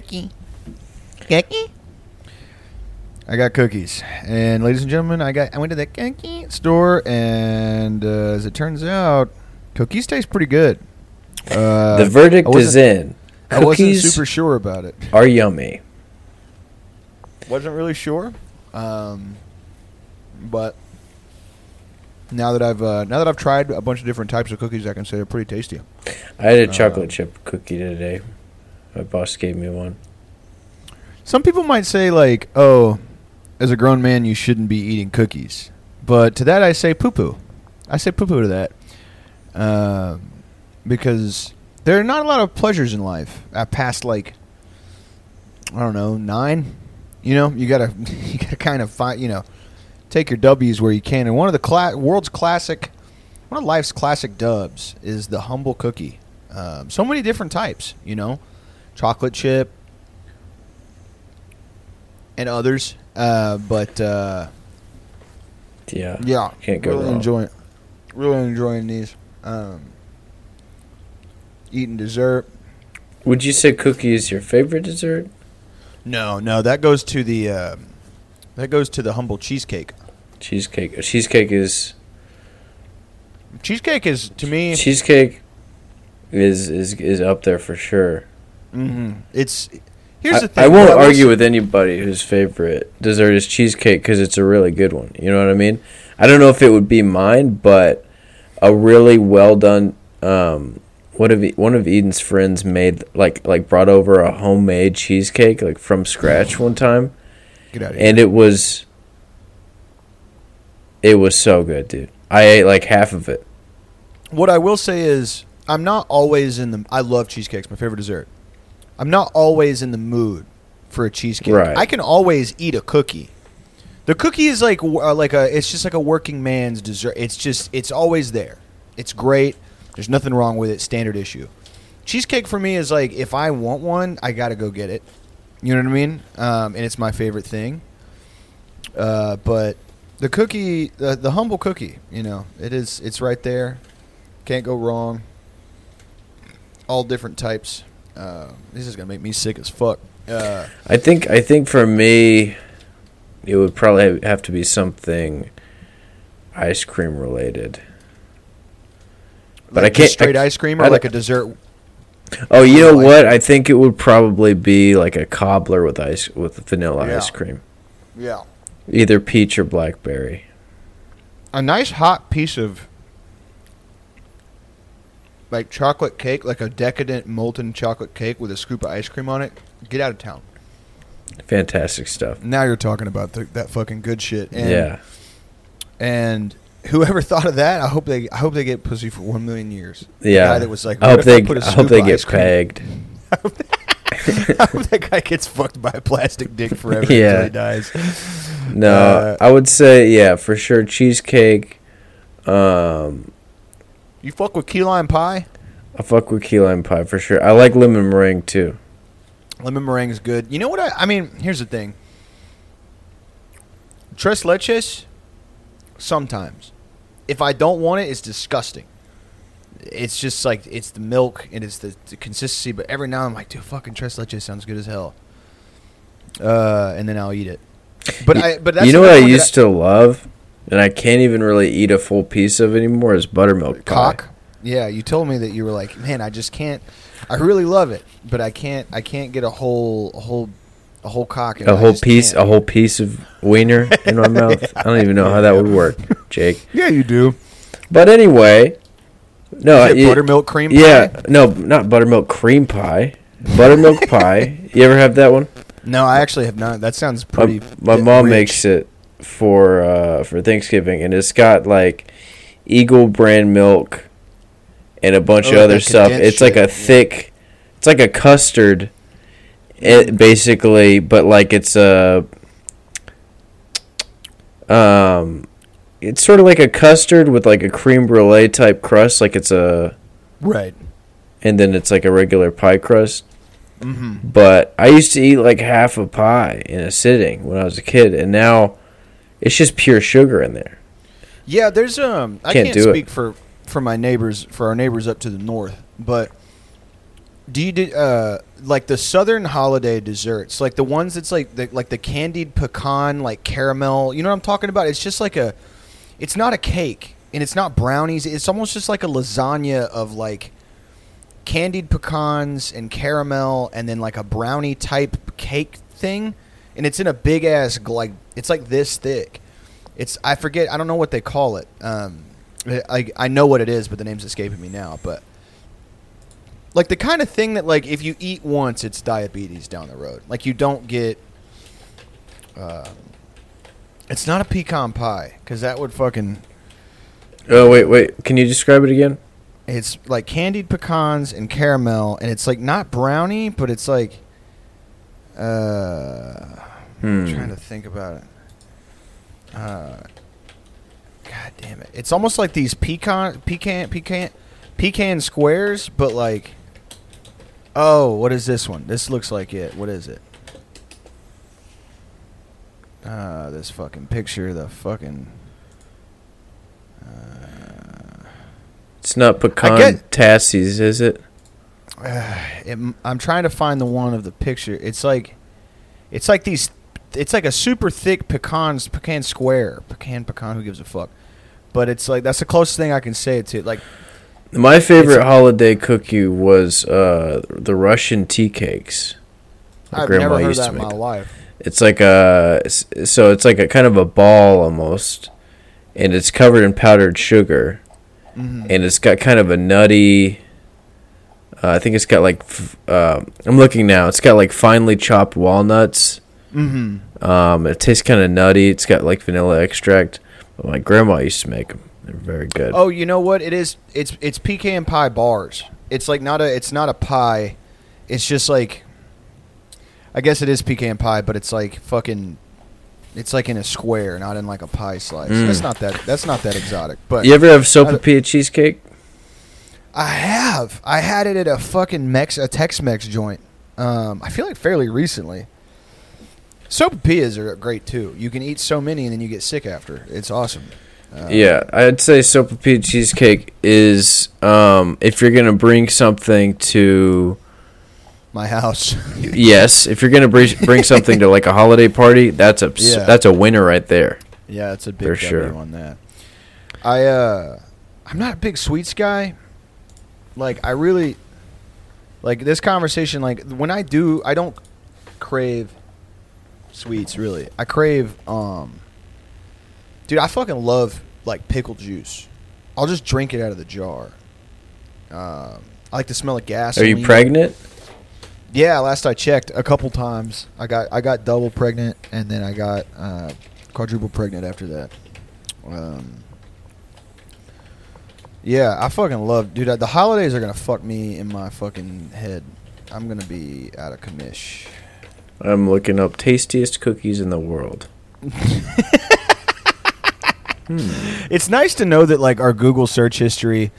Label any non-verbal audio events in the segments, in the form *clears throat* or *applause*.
cookie. Cookie. I got cookies, and ladies and gentlemen, I got I went to the cookie store, and uh, as it turns out, cookies taste pretty good. Uh, the verdict is wasn't- in. I wasn't Cookies super sure about it. are yummy. Wasn't really sure, um, but now that I've uh, now that I've tried a bunch of different types of cookies, I can say they're pretty tasty. I had a Uh, chocolate chip cookie today. My boss gave me one. Some people might say like, "Oh, as a grown man, you shouldn't be eating cookies," but to that I say poo poo. I say poo poo to that, um, because there are not a lot of pleasures in life. Uh, past like, I don't know, nine. You know, you gotta *laughs* you gotta kind of find you know, take your W's where you can. And one of the cla- world's classic, one of life's classic dubs is the humble cookie. Um, so many different types. You know, chocolate chip and others. Uh, but uh, Yeah. yeah, Can't go really wrong. enjoying, really enjoying these. Um, eating dessert. Would you say cookie is your favorite dessert? No, no, that goes to the um that goes to the humble cheesecake. Cheesecake. Cheesecake is Cheesecake is to me. cheesecake is is is up there for sure. Mhm, It's here's I, the thing. I won't argue with anybody whose favorite dessert is cheesecake because it's a really good one. You know what I mean? I don't know if it would be mine, but a really well done. Um, one of one of Eden's friends made like like brought over a homemade cheesecake like from scratch *sighs* one time, Get out of here. and it was it was so good, dude. I ate like half of it. What I will say is, I'm not always in the. I love cheesecakes, my favorite dessert. I'm not always in the mood for a cheesecake. Right. I can always eat a cookie. The cookie is like uh, like a. It's just like a working man's dessert. It's just it's always there. It's great. There's nothing wrong with it. Standard issue. Cheesecake for me is like if I want one, I gotta go get it. You know what I mean? Um, and it's my favorite thing. Uh, but the cookie, the, the humble cookie, you know, it is. It's right there. Can't go wrong. All different types. Uh, this is gonna make me sick as fuck. Uh, I think I think for me, it would probably have to be something ice cream related. But like I can't- straight I- ice cream or don't- like a dessert. Oh, you know Like- what? I think it would probably be like a cobbler with ice with vanilla Yeah. ice cream, Yeah. either peach or blackberry. A nice hot piece of like chocolate cake, like a decadent molten chocolate cake with a scoop of ice cream on it. Get out of town. Fantastic stuff. Now you're talking about the, that fucking good shit. And, yeah, And whoever *laughs* thought of that, I hope they I hope they get pussy for one million years. The yeah. guy that was like, I hope they a I hope they get pegged. *laughs* I hope that guy gets fucked by a plastic dick forever *laughs* Yeah. until he dies. No, Uh, I would say yeah for sure cheesecake. Um, You fuck with key lime pie? I fuck with key lime pie for sure. I like lemon meringue too. Lemon meringue is good. You know what I? I mean, here's the thing. Tres leches, sometimes. If I don't want it, it's disgusting. It's just like it's the milk and it's the, the consistency. But every now and I'm like, dude, fucking tres leches sounds good as hell. Uh, and then I'll eat it. But Y- I, but that's you know what I another one that used to love, and I can't even really eat a full piece of anymore is buttermilk pie. cock. Yeah, you told me that you were like, man, I just can't. I really love it, but I can't. I can't get a whole, a whole, a whole cock. in it. A whole piece, can't. a whole piece of wiener in my mouth. I don't even know how that would work, Jake. *laughs* Yeah, you do. But anyway, no, it you- buttermilk cream pie? Yeah, no, not buttermilk cream pie. Buttermilk *laughs* pie. You ever have that one? No, I actually have not. That sounds My, pretty. my bit mom rich. makes it for uh, for Thanksgiving, and it's got like Eagle brand milk and a bunch Oh, of other stuff. It's like a yeah. thick, it's like a custard, it, basically, but like it's a um, it's sort of like a custard with like a cream brulee type crust, like it's a, Right. and then it's like a regular pie crust. Mm-hmm. But I used to eat like half a pie in a sitting when I was a kid, and now it's just pure sugar in there. Yeah, there's um. I Can't can't, do it. speak for for my neighbors for our neighbors up to the north, but Do you do uh like the Southern holiday desserts, like the ones that's like the, like the candied pecan, like caramel? You know what I'm talking about? It's just like a, it's not a cake and it's not brownies. It's almost just like a lasagna of like candied pecans and caramel, and then like a brownie type cake thing, and it's in a big ass like it's like this thick. It's I forget I don't know what they call it. Um, I I know what it is, but the name's escaping me now. But like the kind of thing that like if you eat once, it's diabetes down the road. Like you don't get. Uh, it's not a pecan pie because that would fucking. Oh wait, wait. Can you describe it again? It's like candied pecans and caramel, and it's like not brownie, but it's like. Uh, I'm Hmm. trying to think about it. Uh, God damn it! It's almost like these pecan, pecan, pecan, pecan squares, but like. Oh, what is this one? This looks like it. What is it? Uh, this fucking picture, the fucking. Uh, It's not pecan tassies, is it? *sighs* it, I'm trying to find the one of the picture. It's like, it's like these. It's like a super thick pecans, pecan square, pecan pecan. Who gives a fuck? But it's like that's the closest thing I can say it to. Like, My favorite holiday cookie was uh, the Russian tea cakes. My I've grandma never heard used that to in my life. It's like a so it's like a kind of a ball almost, and it's covered in powdered sugar, Mhm. and it's got kind of a nutty. Uh, I think it's got like uh, I'm looking now. It's got like finely chopped walnuts. Mm-hmm. Um, it tastes kind of nutty. It's got like vanilla extract. But my grandma used to make them. They're very good. Oh, you know what? It is. It's it's pecan pie bars. It's like not a. It's not a pie. It's just like. I guess it is pecan pie, but it's like fucking. It's like in a square, not in like a pie slice. Mm. That's not that. That's not that exotic. But you ever have I- sopapilla cheesecake? I have. I had it at a fucking Mex, a Tex-Mex joint. Um, I feel like fairly recently. Soap Sopapillas are great too. You can eat so many and then you get sick after. It's awesome. Uh, Yeah, I'd say soap sopapilla cheesecake is um, if you're gonna bring something to My house. *laughs* yes, if you're gonna bring bring something to like a holiday party, that's a Yeah. that's a winner right there. Yeah, it's a big For sure. on that. I uh I'm not a big sweets guy. Like I really like this conversation like when I do I don't crave sweets really. I crave um Dude, I fucking love like pickle juice. I'll just drink it out of the jar. Um I like the smell of gas. Are you pregnant? Yeah, last I checked, a couple times. I got I got double pregnant, and then I got uh, quadruple pregnant after that. Um, yeah, I fucking love, dude. The holidays are gonna fuck me in my fucking head. I'm gonna be out of commish. I'm looking up tastiest cookies in the world. *laughs* It's nice to know that like our Google search history.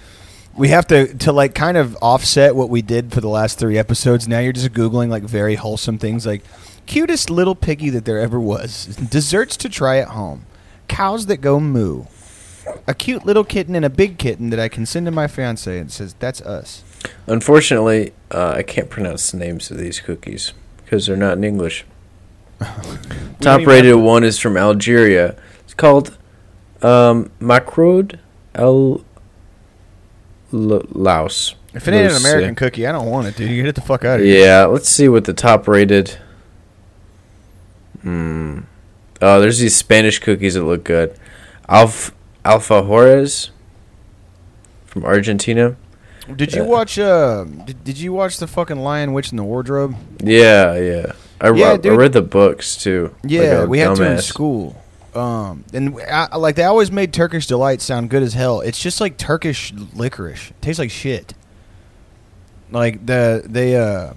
We have to to like kind of offset what we did for the last three episodes. Now you're just googling like very wholesome things like cutest little piggy that there ever was, desserts to try at home, cows that go moo, a cute little kitten and a big kitten that I can send to my fiance and says that's us. Unfortunately, uh, I can't pronounce the names of these cookies because they're not in English. *laughs* Top rated one is from Algeria. It's called um, Macrode El L- Laos. If it ain't an American uh, cookie, I don't want it, dude. You get the fuck out of here. Yeah, let's see what the top rated. Hmm. Oh, there's these Spanish cookies that look good. Alf Alfajores from Argentina. Did you Yeah. watch? Uh, did, did you watch the fucking Lion Witch in the Wardrobe? Yeah, yeah. I, Yeah, I, I read the books too. Yeah, a we had to in school. Um, and I, like they always made Turkish delight sound good as hell. It's just like Turkish licorice. It tastes like shit. Like the they uh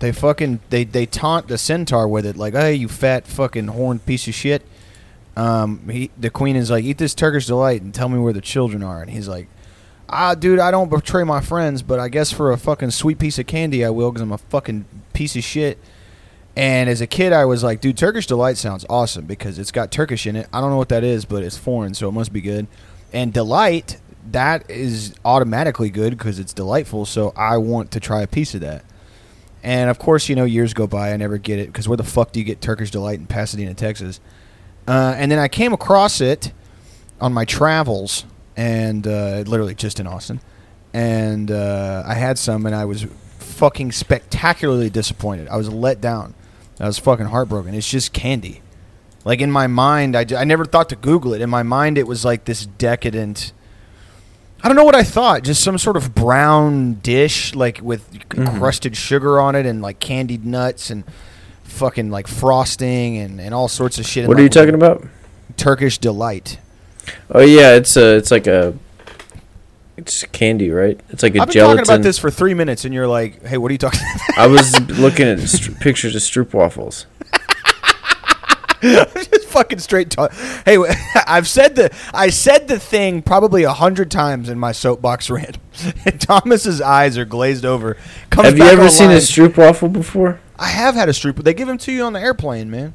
they fucking they they taunt the centaur with it like, "Hey, you fat fucking horned piece of shit." Um, he the queen is like, "Eat this Turkish delight and tell me where the children are." And he's like, "Ah, dude, I don't betray my friends, but I guess for a fucking sweet piece of candy, I will, because I'm a fucking piece of shit." And as a kid, I was like, dude, Turkish Delight sounds awesome because it's got Turkish in it. I don't know what that is, but it's foreign, so it must be good. And Delight, that is automatically good because it's delightful. So I want to try a piece of that. And of course, you know, years go by, I never get it because where the fuck do you get Turkish delight in Pasadena, Texas? Uh, and then I came across it on my travels, and uh, literally just in Austin, and uh, I had some, and I was fucking spectacularly disappointed. I was let down. I was fucking heartbroken. It's just candy. Like in my mind, I, I never thought to Google it. In my mind, it was like this decadent. I don't know what I thought. Just some sort of brown dish, like with Mhm. crusted sugar on it and like candied nuts and fucking like frosting and, and all sorts of shit. What are you talking about? Turkish delight. Oh yeah, it's a it's like a it's candy, right? It's like a I've been gelatin. talking about this for three minutes, and you're like, "Hey, what are you talking?" *laughs* about? I was looking at st- pictures of stroop waffles. *laughs* just fucking straight talk. Hey, *laughs* I've said the I said the thing probably a hundred times in my soapbox rant. Thomas's eyes are glazed over. Have you ever seen a online. stroop waffle before? I have had a stroop, but they give them to you on the airplane, man.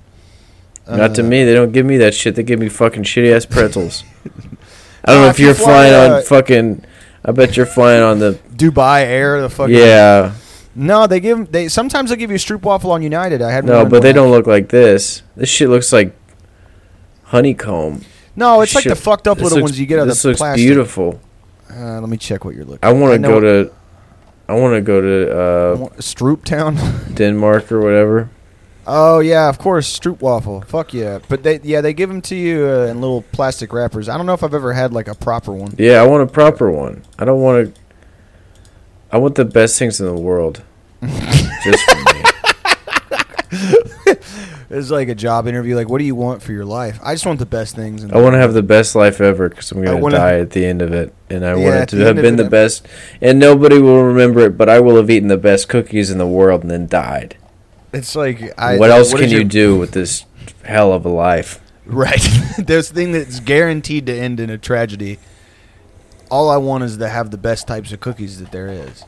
Not to Uh, me. They don't give me that shit. They give me fucking shitty ass pretzels. *laughs* I don't know if if you you're fly, flying uh, on fucking. I bet you're flying on the. Dubai Air, the fucking Yeah. No, they give them they sometimes they give you a stroop waffle on United. I had No, but they don't look like this. This shit looks like honeycomb. No, it's like the fucked up This little looks- ones you get out of This the looks beautiful. Uh, let me check what you're looking. I want to go to. I want to go to uh, Stroop Town. *laughs* Denmark or whatever. Oh yeah, of course, Stroop waffle. Fuck yeah! But they yeah they give them to you uh, in little plastic wrappers. I don't know if I've ever had like a proper one. Yeah, I want a proper one. I don't want to. I want the best things in the world. *laughs* just for me. *laughs* It's like a job interview. Like, what do you want for your life? I just want the best things. in I want to have the best life ever because I'm gonna die at the end of it, and I Yeah, want it to have been the I'm- best. And nobody will remember it, but I will have eaten the best cookies in the world and then died. It's like I, what else is can you your- do with this hell of a life? Right. *laughs* There's a thing that's guaranteed to end in a tragedy. All I want is to have the best types of cookies that there is.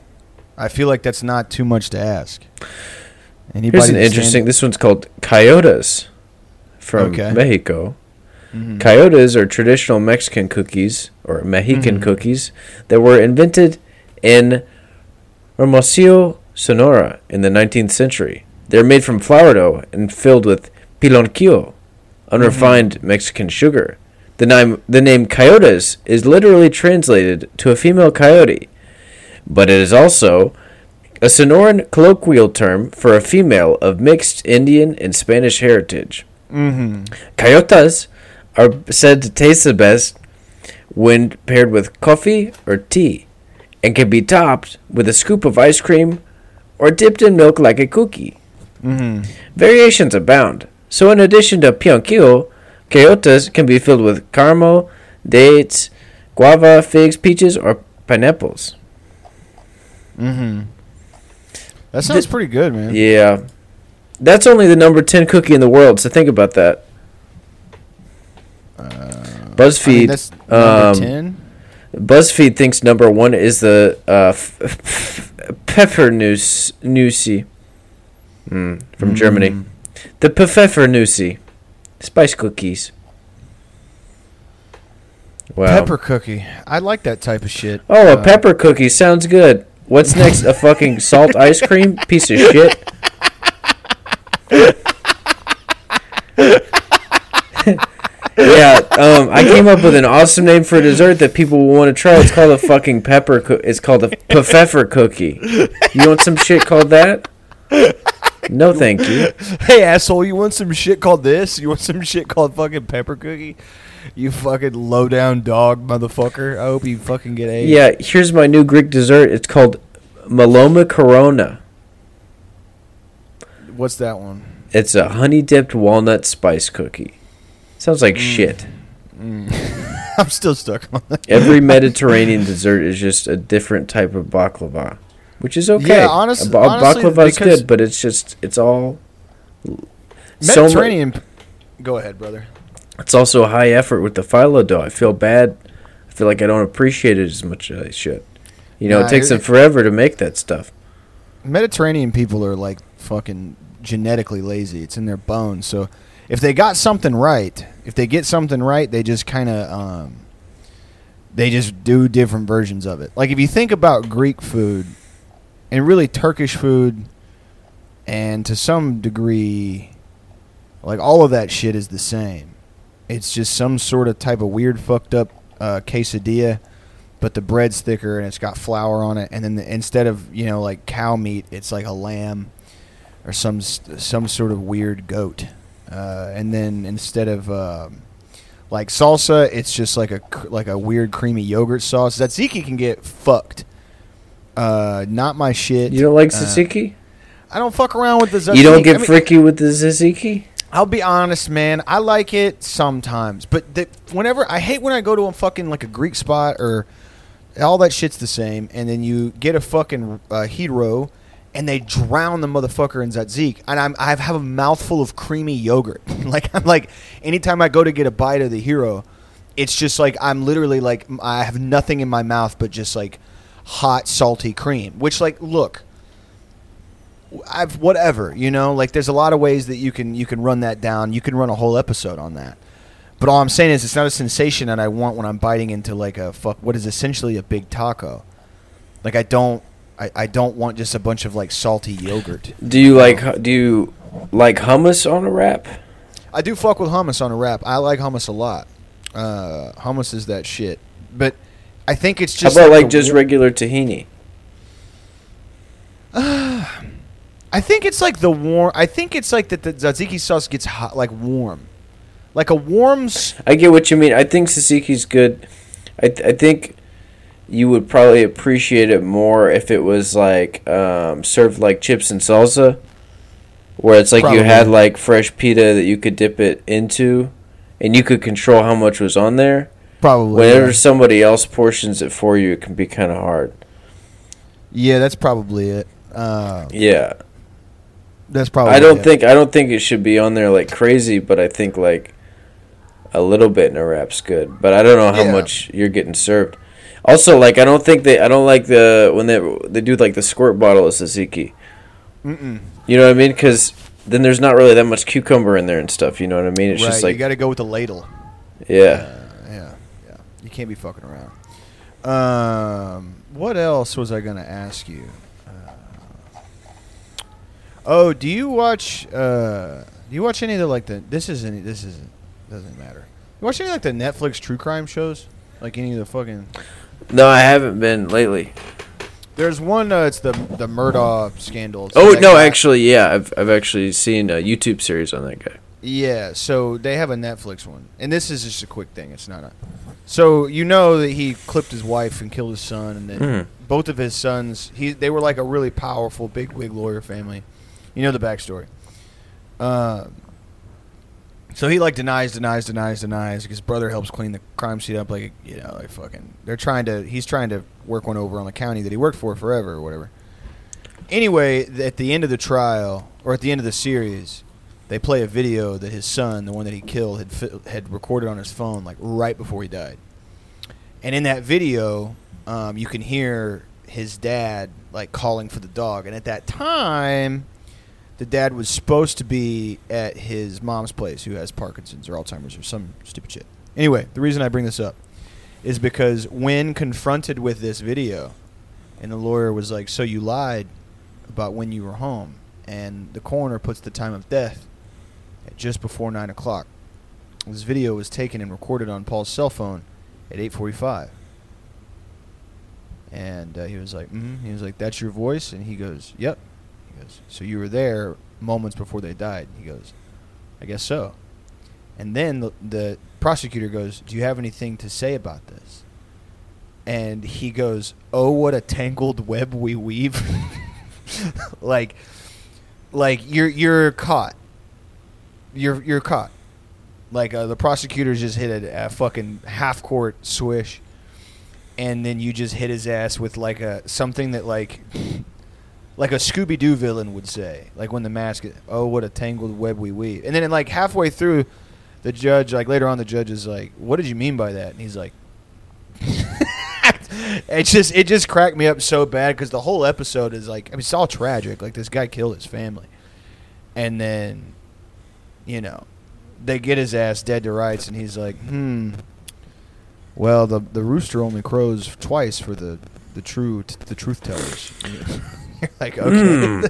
I feel like that's not too much to ask. Anybody Here's an interesting. This one's called coyotes from Okay. Mexico. Mhm. Coyotes are traditional Mexican cookies or Mexican Mhm. cookies that were invented in Hermosillo, Sonora in the 19th century. They're made from flour dough and filled with pilonquillo, unrefined Mexican sugar. The name, the name coyotes is literally translated to a female coyote, but it is also a Sonoran colloquial term for a female of mixed Indian and Spanish heritage. Mhm. Coyotes are said to taste the best when paired with coffee or tea and can be topped with a scoop of ice cream or dipped in milk like a cookie. Mhm. Variations abound. So, in addition to pionquillo, coyotes can be filled with caramel, dates, guava, figs, peaches, or pineapples. Mhm. That sounds pretty good, man. Yeah. That's only the number 10 cookie in the world, so think about that. Uh, I BuzzFeed. mean, that's number um. BuzzFeed thinks number one is the uh, f- f- mm, from Germany. Mm. The Pfeffernusse spice cookies. Wow. Pepper cookie. I like that type of shit. Oh, a Uh, pepper cookie sounds good. What's next? a fucking salt ice cream? Piece of shit. yeah, um, I came up with an awesome name for a dessert that people will want to try. It's called a fucking pepper. Co- it's called a pfeffer cookie. You want some shit called that? No, thank you. Hey asshole, you want some shit called this? You want some shit called fucking pepper cookie? You fucking low down dog motherfucker. I hope you fucking get AIDS. Yeah, here's my new Greek dessert. It's called Melomakarona. What's that one? It's a honey dipped walnut spice cookie. Sounds like mm. shit. Mm. *laughs* I'm still stuck on that. Every *laughs* Mediterranean dessert is just a different type of baklava, which is okay. Yeah, honest- ba- honestly, baklava is good, but it's just it's all so Mediterranean. Go ahead, brother. It's also a high effort with the phyllo dough. I feel bad. I feel like I don't appreciate it as much as I should. You know, Nah, it takes them forever to make that stuff. Mediterranean people are like fucking genetically lazy. It's in their bones. So if they got something right, if they get something right, they just kind of um, They just do different versions of it. Like if you think about Greek food and really Turkish food and to some degree like all of that shit is the same. It's just some sort of type of weird fucked up uh, quesadilla, but the bread's thicker and it's got flour on it and then the, instead of, you know, like cow meat, it's like a lamb or some some sort of weird goat. Uh, and then instead of um, like salsa, it's just like a like a weird creamy yogurt sauce. Tzatziki can get fucked. Uh, not my shit. You don't like Uh, tzatziki? I don't fuck around with the tzatziki. you don't get I mean, freaky with the tzatziki? I'll be honest, man. I like it sometimes, but the, whenever I hate when I go to a fucking like a Greek spot or all that shit's the same, and then you get a fucking uh, hero, and they drown the motherfucker in tzatziki, and I'm I have a mouthful of creamy yogurt. *laughs* like I'm like anytime I go to get a bite of the hero, it's just like I'm literally like I have nothing in my mouth but just like hot salty cream. Which like look. I've whatever you know? Like there's a lot of ways that you can you can run that down. You can run a whole episode on that. But all i'm saying is it's not a sensation that i want when i'm biting into like a fuck what is essentially a big taco. Like i don't i, I don't want just a bunch of like salty yogurt. Do you like do you like hummus on a wrap? i do fuck with hummus on a wrap. I like hummus a lot. Uh, hummus is that shit. But i think it's How just about like the just regular tahini? *sighs* *laughs* I think it's like the warm. I think it's like that the tzatziki sauce gets hot, like warm, like a warm. s- I get what you mean. I think tzatziki's good. I th- I think you would probably appreciate it more if it was like um, served like chips and salsa, where it's like you had like fresh pita that you could dip it into, and you could control how much was on there. Probably. Whenever yeah. somebody else portions it for you, it can be kind of hard. Yeah, that's probably it. Uh, Yeah, that's probably. I don't it. think I don't think it should be on there like crazy, but I think like a little bit in a wrap's good. But I don't know how Yeah. much you're getting served. Also, like I don't think they I don't like the when they they do like the squirt bottle of tzatziki. Mm-mm. You know what I mean? Because then there's not really that much cucumber in there and stuff. You know what I mean? It's right, just like you got to go with the ladle. yeah. Uh, yeah, yeah. You can't be fucking around. Um, what else was I gonna ask you? Oh, do you watch? Uh, do you watch any of the like the? This isn't. This isn't. Doesn't matter. You watch any like the Netflix true crime shows? Like any of the fucking. No, I haven't been lately. There's one. Uh, it's the the Murdaugh scandal. It's Oh no, guy- actually, yeah, I've I've actually seen a YouTube series on that guy. Yeah, so they have a Netflix one, and this is just a quick thing. It's not a. So you know that he clipped his wife and killed his son, and then Mhm. both of his sons. He they were like a really powerful big wig lawyer family. You know the backstory. Uh, so he like denies, denies, denies, denies. His brother helps clean the crime scene up. Like you know, like fucking. They're trying to. He's trying to work one over on the county that he worked for forever or whatever. Anyway, at the end of the trial or at the end of the series, they play a video that his son, the one that he killed, had fi- had recorded on his phone like right before he died. And in that video, um, you can hear his dad like calling for the dog. And at that time, the dad was supposed to be at his mom's place, who has Parkinson's or Alzheimer's or some stupid shit. Anyway, the reason I bring this up is because when confronted with this video, and the lawyer was like, "So you lied about when you were home," and the coroner puts the time of death at just before nine o'clock. This video was taken and recorded on Paul's cell phone at eight forty-five. And uh, he was like, mm-hmm. he was like, "That's your voice," and he goes, "Yep." Goes, "So you were there moments before they died?" He goes, "I guess so." And then the, the prosecutor goes, "Do you have anything to say about this?" And he goes, "Oh, what a tangled web we weave!" *laughs* like, like you're you're caught. You're you're caught. Like uh, the prosecutors just hit a, a fucking half court swish, and then you just hit his ass with like a something that like like a Scooby Doo villain would say, like when the mask. Oh, what a tangled web we weave! And then like halfway through, the judge, like later on, the judge is like, "What did you mean by that?" And he's like, *laughs* "It's just it just cracked me up so bad because the whole episode is like, I mean, it's all tragic. Like this guy killed his family, and then, you know, they get his ass dead to rights, and he's like, hmm." Well, the the rooster only crows twice for the the true the truth tellers. *laughs* You're *laughs* like okay,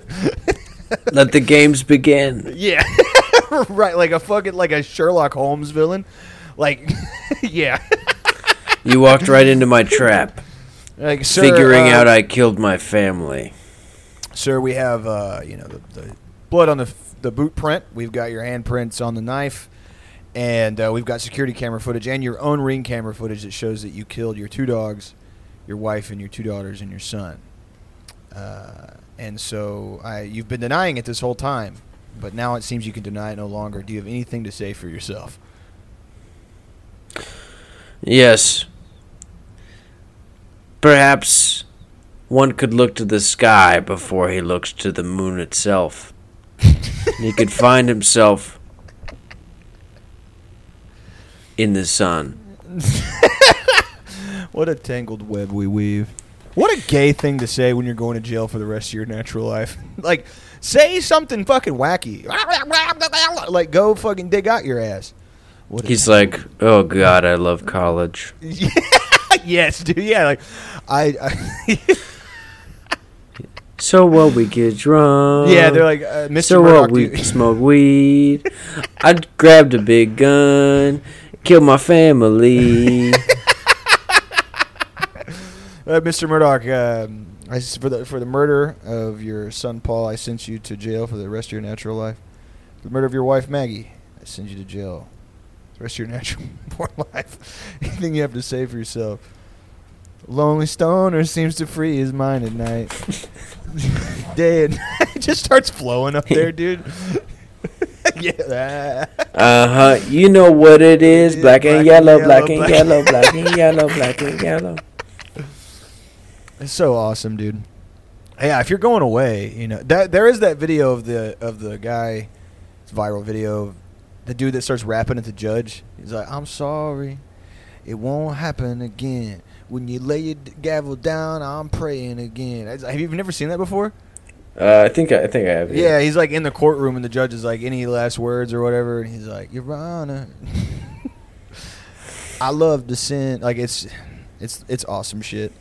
*laughs* Let the games begin. yeah, *laughs* right, like a fucking like a Sherlock Holmes villain. Like, yeah, You walked right into my trap, like sir, figuring uh, out I killed my family. Sir, we have uh, you know the, the blood on the f- the boot print. We've got your handprints on the knife, and uh, we've got security camera footage and your own ring camera footage that shows that you killed your two dogs, your wife, and your two daughters and your son. Uh, and so I, you've been denying it this whole time, but now it seems you can deny it no longer. Do you have anything to say for yourself? Yes. Perhaps one could look to the sky before he looks to the moon itself. he could find himself in the sun. *laughs* What a tangled web we weave. What a gay thing to say when you're going to jail for the rest of your natural life. *laughs* like, say something fucking wacky. *laughs* Like, go fucking dig out your ass. What He's like, "Oh God, I love college." *laughs* yes, dude. Yeah, like, I. I So what? We get drunk. yeah, they're like, uh, Mr. So Murdaugh. what? We do- smoke weed. I grabbed a big gun, killed my family. Uh, Mr. Murdaugh, um, I for the for the murder of your son Paul, I sent you to jail for the rest of your natural life. For the murder of your wife Maggie, I send you to jail. For the rest of your *laughs* natural born life. *laughs* Anything you have to say for yourself. Lonely stoner seems to free his mind at night. *laughs* Day and night it just starts flowing up there, dude. yeah. Uh huh. You know what it is? Yeah, Black and yellow, and black and yellow, black and yellow, black and yellow. It's so awesome, dude. Yeah, if you're going away, you know that there is that video of the of the guy, it's a viral video, of the dude that starts rapping at the judge. He's like, "I'm sorry, it won't happen again. When you lay your gavel down, I'm praying again." Have you never seen that before? Uh, I think I, I think I have. Yeah, he's like in the courtroom, and the judge is like, "Any last words or whatever?" And he's like, "Your Honor, *laughs* I love the sin." Like it's, it's it's awesome shit.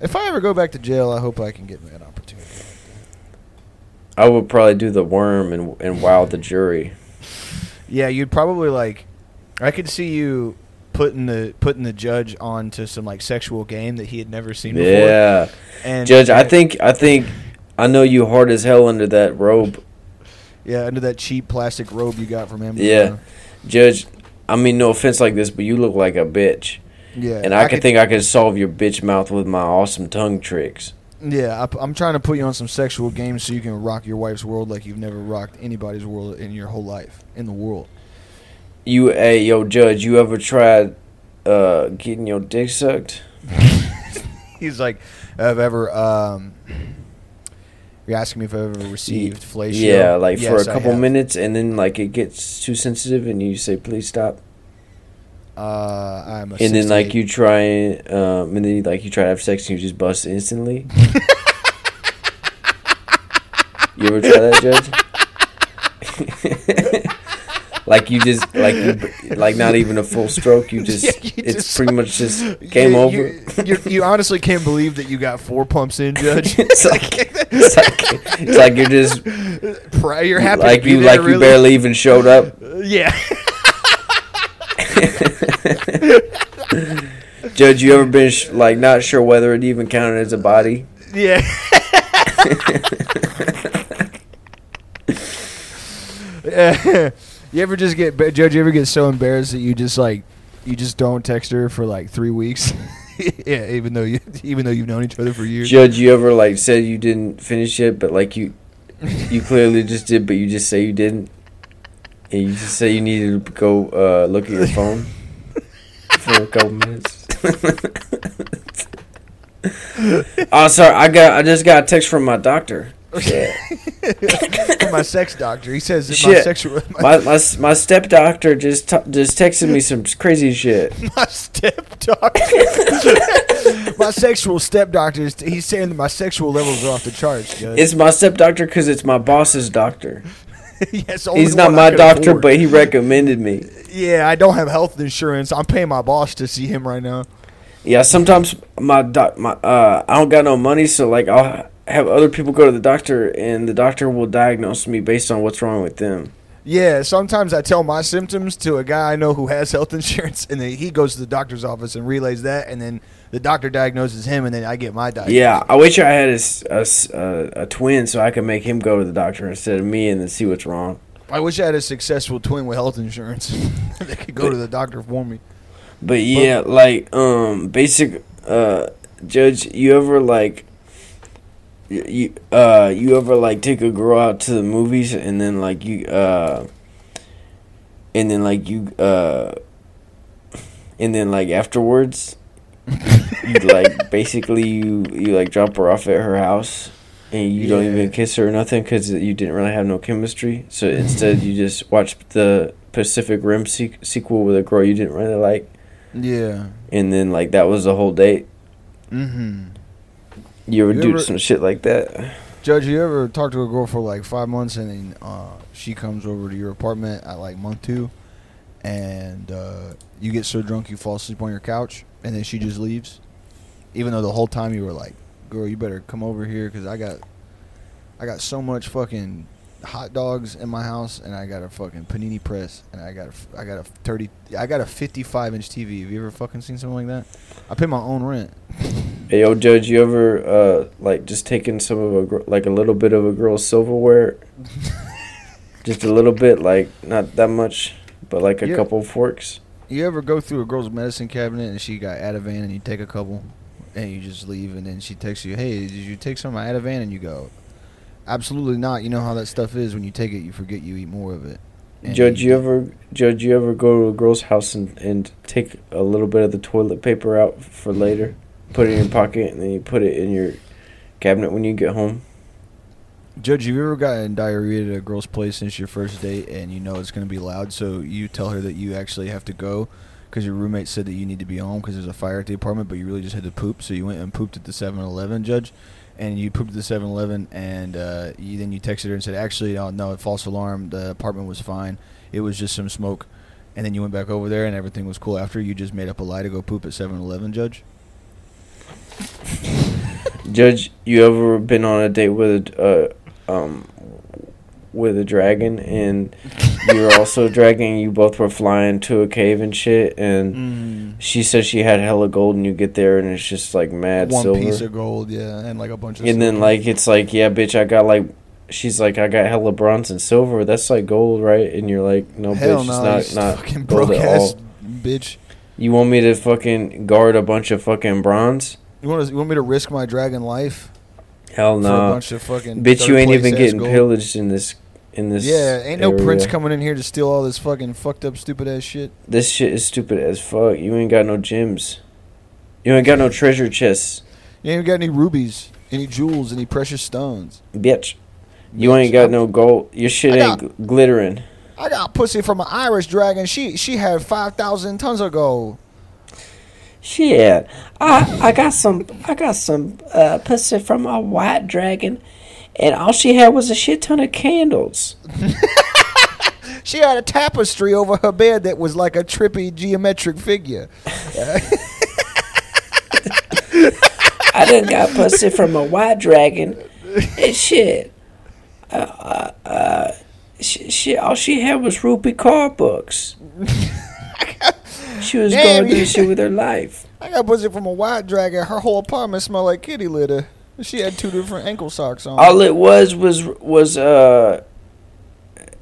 If I ever go back to jail, I hope I can get an opportunity. I would probably do the worm and and wow the jury. Yeah, you'd probably like. I could see you putting the putting the judge onto some like sexual game that he had never seen before. Yeah, and Judge. I think I think I know you hard as hell under that robe, yeah, under that cheap plastic robe you got from Amazon. Yeah. Judge. I mean, no offense like this, but you look like a bitch, yeah. and I, can think I could solve your bitch mouth with my awesome tongue tricks. Yeah, I, am trying to put you on some sexual games so you can rock your wife's world like you've never rocked anybody's world in your whole life in the world. You, hey, yo, Judge. You ever tried uh, getting your dick sucked? *laughs* He's like, "Have ever?" Um, you're asking me if I've ever received fellatio? Yeah, like for a couple minutes, and then like it gets too sensitive, and you say, "Please stop." Uh, I'm a and then like you try, um, and then like you try to have sex, and you just bust instantly. *laughs* you ever try that, Judge? *laughs* like you just like you like not even a full stroke. You *laughs* just Yeah, you it's just- pretty much just game you, over. You, you, honestly can't believe that you got four pumps in, Judge. it's like it's like it's like you're just you're happy. like you like you really. barely even showed up. Yeah. *laughs* Judge, you ever been sh- like not sure whether it even counted as a body? Yeah. *laughs* *laughs* you ever just get Judge? You ever get so embarrassed that you just like you just don't text her for like three weeks? yeah, even though you even though you've known each other for years. Judge, you ever like said you didn't finish it, but like you you clearly just did, but you just say you didn't, you just say you needed to go uh, look at your phone for a couple minutes. *laughs* oh, sorry, I got I just got a text from my doctor. *laughs* My sex doctor, he says that my Shit. sexual My my my step doctor just t- just texted me some crazy shit. *laughs* my step doctor. my sexual step doctor. is- He's saying that my sexual levels are off the charts. It's my step doctor because it's my boss's doctor. *laughs* yes, He's not my doctor, afford. but he recommended me. *laughs* yeah, I don't have health insurance. I'm paying my boss to see him right now. Yeah, sometimes my doc, my uh, I don't got no money, so like I'll have other people go to the doctor, and the doctor will diagnose me based on what's wrong with them. Yeah, sometimes I tell my symptoms to a guy I know who has health *laughs* insurance, and then he goes to the doctor's office and relays that, and then the doctor diagnoses him, and then I get my diagnosis. Yeah, I wish I had a twin so I could make him go to the doctor instead of me and then see what's wrong. I wish I had a successful twin with health insurance *laughs* that could go to the doctor for me. But yeah, like um, basic uh, judge, you ever like you uh you ever like take a girl out to the movies and then like you uh and then like you uh and then like afterwards *laughs* you like basically you you like drop her off at her house and you don't even kiss her or nothing because you didn't really have no chemistry. So instead you just watch the pacific rim se- sequel with a girl you didn't really like. Yeah. and then like that was the whole date. Mm-hmm. you ever You do ever- some shit like that? Judge, you ever talk to a girl for like five months and then uh, she comes over to your apartment at like month two, and uh, you get so drunk you fall asleep on your couch, and then she just leaves, even though the whole time you were like, "Girl, you better come over here because I got, I got so much fucking hot dogs in my house, and I got a fucking panini press, and I got a, I got a thirty, I got a fifty-five inch TV. Have you ever fucking seen something like that? I pay my own rent. *laughs* hey yo judge you ever uh like just taking some of a gr- like a little bit of a girl's silverware *laughs* just a little bit like not that much but like a Yeah. couple forks You ever go through a girl's medicine cabinet and she got Ativan and you take a couple and you just leave and then she texts you, "Hey, did you take some of my Ativan?" and you go, "Absolutely not." You know how that stuff is when you take it, you forget you eat more of it. Judge you ever judge you ever go to a girl's house and, and take a little bit of the toilet paper out for later put it in your pocket and then you put it in your cabinet when you get home Judge, you ever gotten diarrhea at a girl's place since your first date and you know it's going to be loud, so you tell her that you actually have to go because your roommate said that you need to be home because there's a fire at the apartment, but you really just had to poop, so you went and pooped at the 7-Eleven, Judge, and you pooped at the 7-Eleven, and uh, you, then you texted her and said, actually, oh, no, false alarm, the apartment was fine, it was just some smoke, and then you went back over there and everything was cool after. You just made up a lie to go poop at 7-Eleven, Judge. Judge, you ever been on a date with a uh, um with a dragon and you're also a dragon you both were flying to a cave and shit and Mm. she said she had hella gold and you get there and it's just like mad One silver. piece of gold, yeah, and like a bunch of and then like it's like, yeah, bitch, I got like she's like I got hella bronze and silver. That's like gold, right? And you're like, no Hell bitch, no, it's not not fucking gold broke at ass all. bitch. You want me to fucking guard a bunch of fucking bronze? You want to, you want me to risk my dragon life Hell for a no. bunch of fucking Bitch, you ain't even getting gold? pillaged in this in this. Yeah, ain't no area. prince coming in here to steal all this fucking fucked up stupid ass shit. This shit is stupid as fuck. You ain't got no gems. You ain't got no treasure chests, You ain't got any rubies, any jewels, any precious stones. bitch. You Bitch, ain't got no gold. Your shit I ain't glittering. I got pussy from an Irish dragon. She she had five thousand tons of gold. Shit, I I got some I got some uh, pussy from a white dragon, and all she had was a shit ton of candles. *laughs* She had a tapestry over her bed that was like a trippy geometric figure. *laughs* I done got pussy from a white dragon, and shit. Uh, uh, uh, she, she all she had was Rupi Kaur books. *laughs* She was Damn, going through shit with her life. *laughs* I got pussy from a white dragon. Her whole apartment smelled like kitty litter. She had two different ankle socks on. All it was was was uh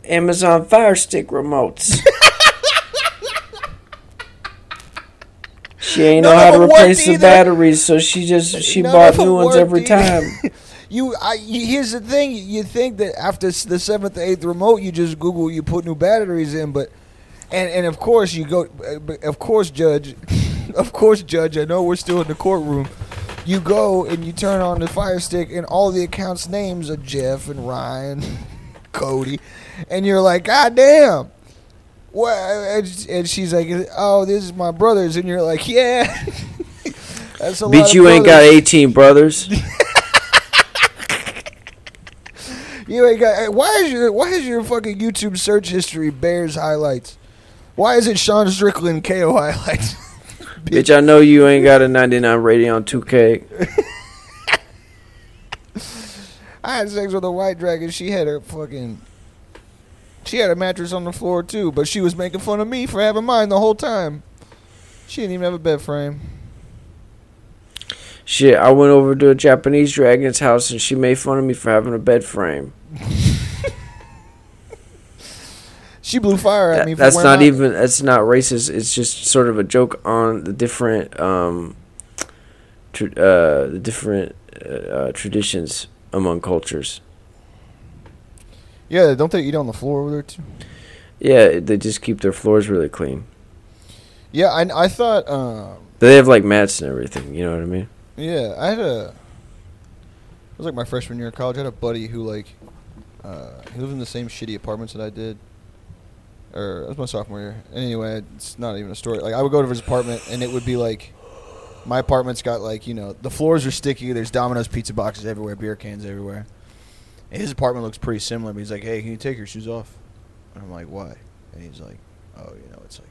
Amazon Fire Stick remotes. *laughs* she ain't know how to replace the batteries, so she just she None bought new ones every either. time. *laughs* You, I, you- here's the thing. You think that after the seventh, or eighth remote, you just Google, you put new batteries in, but, and and of course you go, of course, Judge, *laughs* of course, Judge. I know we're still in the courtroom. You go and you turn on the Fire Stick, and all the accounts' names are Jeff and Ryan, *laughs* Cody, and you're like, God damn. Well, And and she's like, Oh, this is my brother's, and you're like, Yeah. *laughs* That's a Bitch, of you ain't got 18 brothers. You ain't got. Why is your Why is your fucking YouTube search history Bears highlights? Why is it Sean Strickland KO highlights? *laughs* Bitch, I know you ain't got a 99 rating on 2K. *laughs* I had sex with a white dragon. She had her fucking. She had a mattress on the floor too, but she was making fun of me for having mine the whole time. She didn't even have a bed frame. Shit, I went over to a Japanese dragon's house and she made fun of me for having a bed frame. *laughs* She blew fire at That- me. For that's not even that's not racist. It's just sort of a joke on the different um, tr- uh, the different uh, uh, traditions among cultures. Yeah, don't they eat on the floor over there too? Yeah, they just keep their floors really clean. Yeah, I, I thought. Um, They have like mats and everything. You know what I mean? yeah, I had a. It was like my freshman year of college. I had a buddy who like, uh, he lived in the same shitty apartments that I did. Or it was my sophomore year. Anyway, it's not even a story. Like I would go to his apartment and it would be like, my apartment's got like you know the floors are sticky. There's Domino's pizza boxes everywhere, beer cans everywhere. And his apartment looks pretty similar. But he's like, hey, can you take your shoes off? And I'm like, why? And he's like, oh, you know, it's like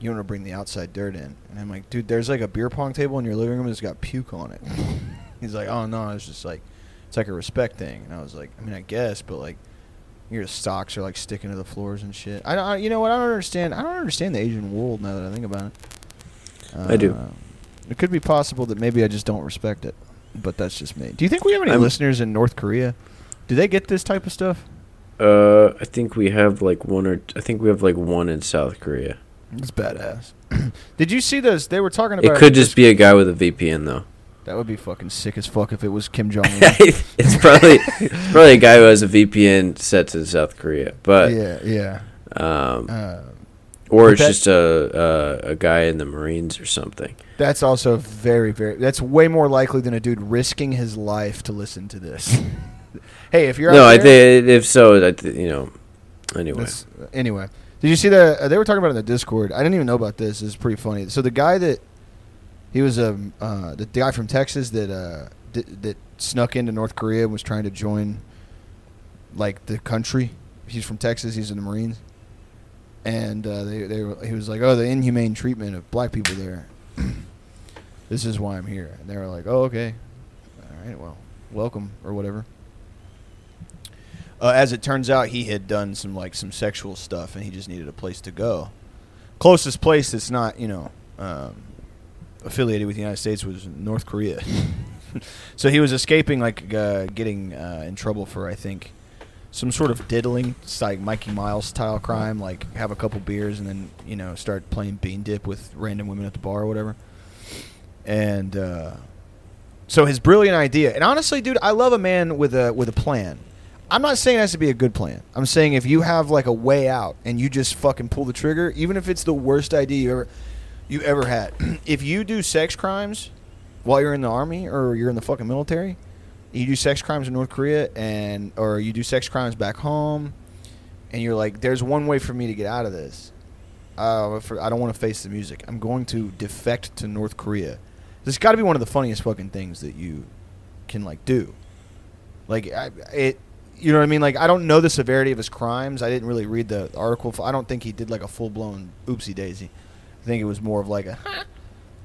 you want to bring the outside dirt in. And I'm like, dude, there's like a beer pong table in your living room that's got puke on it. *laughs* He's like, oh no, it's just like it's like a respect thing. And I was like, I mean, I guess, but like your socks are like sticking to the floors and shit. I don't, I- you know what? I don't understand. I don't understand the Asian world now that I think about it. I do. Uh, It could be possible that maybe I just don't respect it, but that's just me. Do you think we have any I'm- listeners in North Korea? Do they get this type of stuff? Uh, I think we have like one or I think we have like one in South Korea. It's badass. *clears throat* Did you see those? They were talking about It could just be a guy with a VPN though. That would be fucking sick as fuck if it was Kim Jong Un. *laughs* it's probably probably a guy who has a VPN set to South Korea, but yeah, yeah. um, Uh, or it's that- just a, a a guy in the Marines or something. that's also very, very. That's way more likely than a dude risking his life to listen to this. *laughs* hey, if you're no, I think if so, I th- you know. Anyway, anyway, did you see the? Uh, they were talking about it in the Discord. I didn't even know about this. It's pretty funny. So the guy that he was um, uh, the guy from Texas that uh, that snuck into North Korea and was trying to join like the country. He's from Texas. He's in the Marines, and uh, they they were, he was like, oh, the inhumane treatment of black people there. *clears throat* this is why I'm here. And they were like, oh, okay, all right, well, welcome or whatever. Uh, as it turns out, he had done some like some sexual stuff, and he just needed a place to go. Closest place that's not you know um, affiliated with the United States was North Korea. *laughs* so he was escaping like uh, getting uh, in trouble for I think some sort of diddling, it's like Mikey Miles style crime, like have a couple beers and then you know start playing bean dip with random women at the bar or whatever. And uh, so his brilliant idea, and honestly, dude, I love a man with a with a plan. I'm not saying it has to be a good plan. I'm saying if you have like a way out and you just fucking pull the trigger, even if it's the worst idea you ever you ever had. *clears throat* if you do sex crimes while you're in the army or you're in the fucking military, you do sex crimes in North Korea and or you do sex crimes back home, and you're like, there's one way for me to get out of this. Uh, for, I don't want to face the music. I'm going to defect to North Korea. This got to be one of the funniest fucking things that you can like do. Like I, it, you know what I mean? Like I don't know the severity of his crimes. I didn't really read the article. I don't think he did like a full blown oopsie daisy. I think it was more of like a,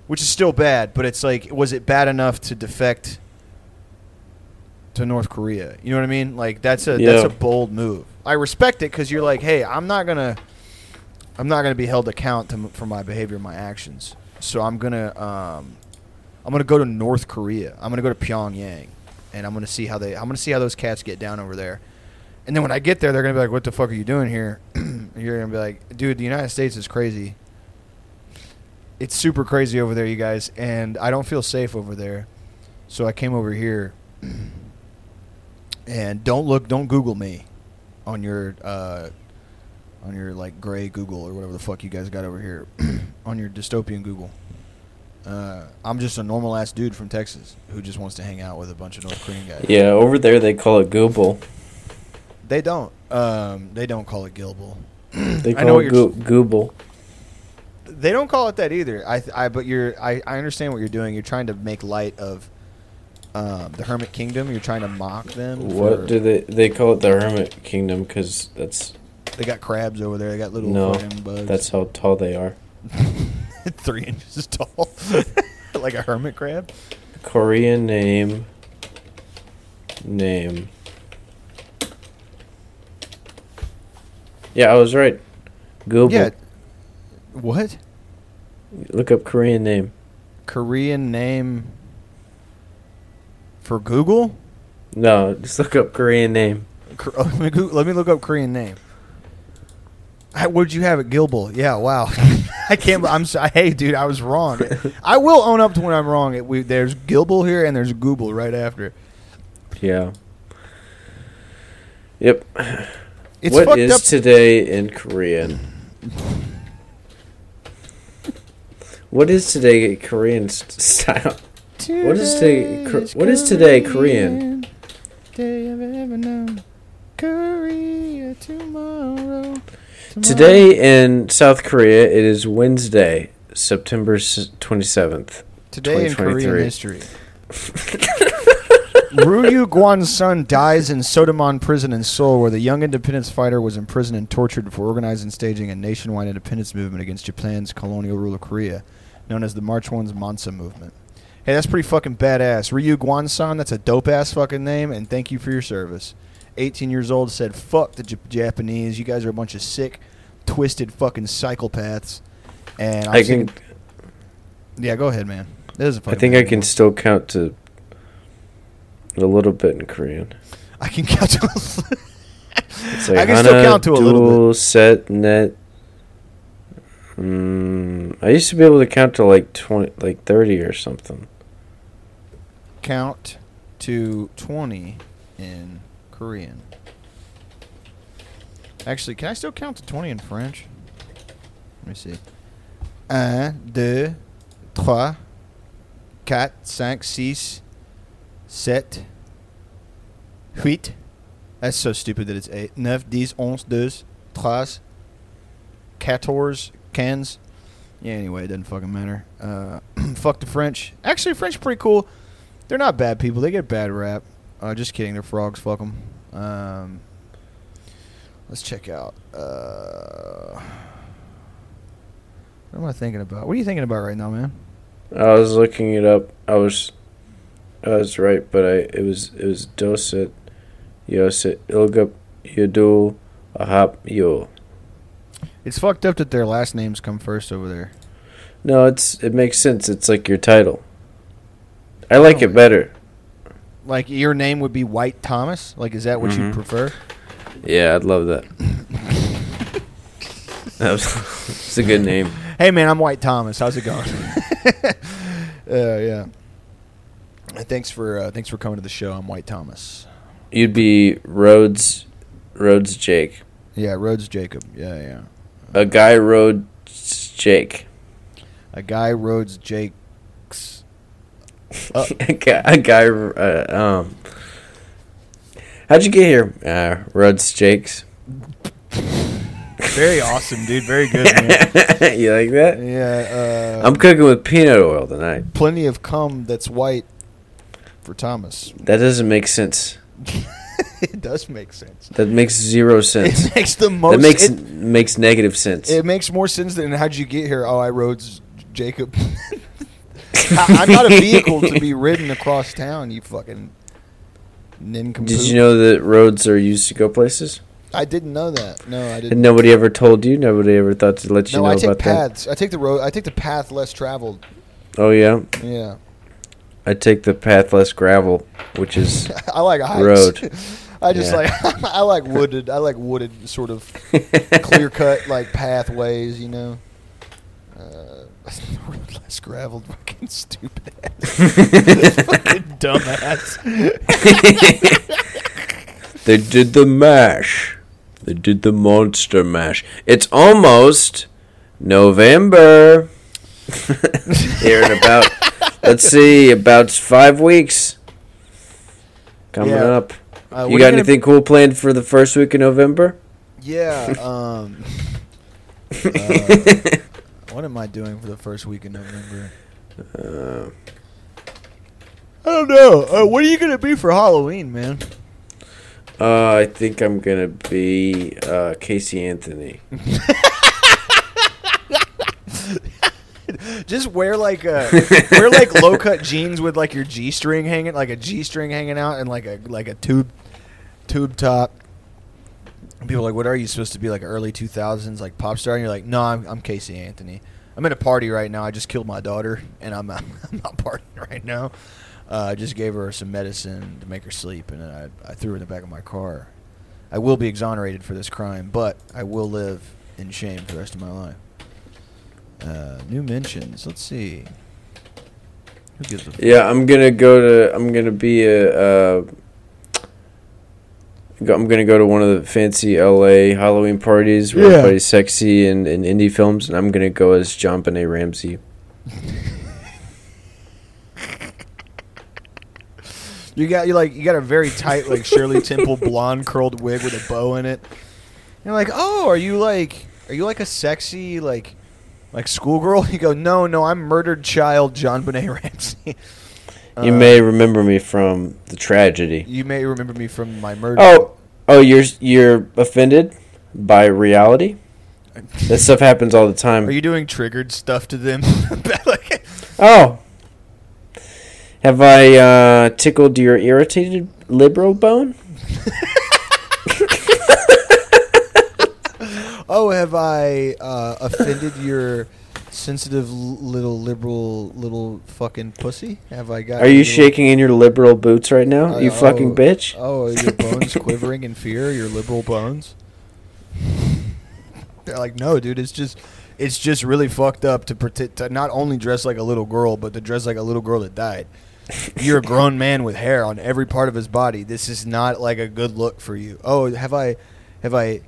which is still bad, but it's like, was it bad enough to defect to North Korea? You know what I mean? Like that's a that's a bold move. I respect it because you're like, hey, I'm not gonna, I'm not gonna be held account to, for my behavior, my actions. So I'm gonna, um, I'm gonna go to North Korea. I'm gonna go to Pyongyang, and I'm gonna see how they, I'm gonna see how those cats get down over there. And then when I get there, they're gonna be like, "What the fuck are you doing here?" and *clears throat* you're gonna be like, "Dude, the United States is crazy. It's super crazy over there, you guys, and I don't feel safe over there. So I came over here. *clears throat* and don't look, don't Google me on your, uh, on your like gray Google or whatever the fuck you guys got over here, *clears throat* on your dystopian Google. Uh, I'm just a normal ass dude from Texas who just wants to hang out with a bunch of North Korean guys. yeah, over there they call it Google. They don't. Um, they don't call it Gilble. *clears throat* They I know call it Google. They don't call it that either. I, I, but you're, I, I understand what you're doing. You're trying to make light of um, the Hermit Kingdom. You're trying to mock them. What for- do they they call it? The Hermit Kingdom because that's they got crabs over there? They got little no, bugs. that's how tall they are. *laughs* three inches tall, *laughs* like a hermit crab. Korean name. Name. Yeah, I was right. Google. Yeah. What Look up Korean name. Korean name for Google? No, just look up Korean name. *laughs* Oh, let, me let me look up Korean name. Where'd you have it, Gilble? Yeah, wow. *laughs* I can't. I'm. sorry. Hey, dude, I was wrong. *laughs* I will own up to when I'm wrong. It, we, there's Gilble here, and there's Google right after. Yeah. Yep. It's what is up. today in Korean? What is today Korean st- style? what is today- Kor- Today's what is today Korean? Day I've ever known. Korea tomorrow. Today in South Korea, it is Wednesday, September twenty seventh. Today in Korean history. *laughs* Ryu Gwan-sun dies in Seodaemun prison in Seoul, where the young independence fighter was imprisoned and tortured for organizing and staging a nationwide independence movement against Japan's colonial rule of Korea, known as the March One's Mansa movement. Hey, that's pretty fucking badass. Ryu Gwan-sun, that's a dope-ass fucking name, and thank you for your service. 18 years old, said, fuck the J- Japanese. You guys are a bunch of sick, twisted fucking psychopaths. And I'm I can. of- yeah, go ahead, man. This is a I think I can one. still count to a little bit in Korean. I can count to. Like I can still count to a little bit. set, net. Mm, I used to be able to count to like twenty, like thirty or something. count to 20 in Korean. Actually, can I still count to 20 in French? Let me see. Un, deux, trois, quatre, cinq, six, sept, huit. That's so stupid that it's eight. Neuf, dix, onze, douze, trois, quatorze, quinze. Yeah, anyway, it doesn't fucking matter. Uh, *clears throat* fuck the French. Actually, French pretty cool. They're not bad people. They get bad rap. Uh, just kidding. They're frogs. Fuck them. Um, let's check out. Uh, what am I thinking about? What are you thinking about right now, man? I was looking it up. I was, I was right, but I it was it was doset, yoset, ilgup, yodul, ahap, yo. It's fucked up that their last names come first over there. No, it's it makes sense. It's like your title. I like it better. Like your name would be White Thomas. Like, is that what you Mhm. prefer? Yeah, I'd love that. *laughs* that was, *laughs* it's a good name. Hey, man, I'm White Thomas. How's it going? *laughs* uh, yeah. Thanks for uh, thanks for coming to the show. I'm White Thomas. You'd be Rhodes, Rhodes Jake. Yeah, Rhodes Jacob. Yeah, yeah. A guy Rhodes Jake. A guy Rhodes Jakes. Uh, *laughs* a guy. A guy uh, um. How'd you get here? Uh, Rhodes Jakes. Very awesome, dude. Very good, *laughs* man. you like that? Yeah, uh, I'm cooking with peanut oil tonight. plenty of cum that's white for Thomas. That doesn't make sense. *laughs* it does make sense. That makes zero sense. It *laughs* makes the most. that makes it, makes negative sense. it makes more sense than how'd you get here? Oh, I rode Jacob. *laughs* I, I'm not a vehicle to be ridden across town. You fucking nincompoop. Did you know that roads are used to go places? I didn't know that. No, I didn't. And nobody ever told you. Nobody ever thought to let you No, know I take about that. paths. I take the road. I take the path less traveled. Oh yeah, Yeah, I take the path less gravel, which is *laughs* I like hikes. Road. *laughs* I just Yeah. like *laughs* I like wooded. I like wooded sort of clear cut like pathways. You know. Uh, less graveled, fucking stupid ass. fucking dumbass. they did the mash. They did the monster mash. It's almost November. Here in about, let's *laughs* see, about five weeks. Coming Yeah. up. Uh, you got gonna- anything cool planned for the first week of November? Yeah. *laughs* Um. uh, what am I doing for the first week in November? Uh, I don't know. Uh, what are you gonna be for Halloween, man? Uh, I think I'm gonna be uh, Casey Anthony. *laughs* Just wear like a *laughs* wear like low cut jeans with like your G string hanging, like a G string hanging out, and like a like a tube tube top. And people are like, "What are you supposed to be like? Early two thousands, like pop star?" And you're like, "No, I'm, I'm Casey Anthony. I'm at a party right now. I just killed my daughter, and I'm *laughs* I'm not partying right now. Uh, I just gave her some medicine to make her sleep, and then I I threw her in the back of my car. I will be exonerated for this crime, but I will live in shame for the rest of my life." Uh, new mentions. Let's see. Who gives a f- Yeah, I'm gonna go to. I'm gonna be a. Uh, go- I'm gonna go to one of the fancy LA Halloween parties where Yeah. everybody's sexy and in indie films, and I'm gonna go as JonBenét Ramsey. *laughs* You got you like you got a very tight like Shirley Temple blonde curled wig with a bow in it. You're like, oh, are you like are you like a sexy like like schoolgirl? *laughs* You go, no, no, I'm murdered child JonBenét *laughs* Ramsey. You Uh, may remember me from the tragedy. you may remember me from my murder. Oh, oh, you're you're offended by reality. *laughs* That stuff happens all the time. are you doing triggered stuff to them? Like- Oh. Have I uh, tickled your irritated liberal bone? Oh, have I uh, offended your sensitive little liberal little fucking pussy? Have I got? Are you little- shaking in your liberal boots right now? Uh, you fucking oh, bitch. Oh, are your *laughs* bones quivering in fear? Your liberal bones? They're like, no, dude. It's just, it's just really fucked up to pretend to not only dress like a little girl, but to dress like a little girl that died. You're a grown man with hair on every part of his body. This is not like a good look for you. Oh, have I, have I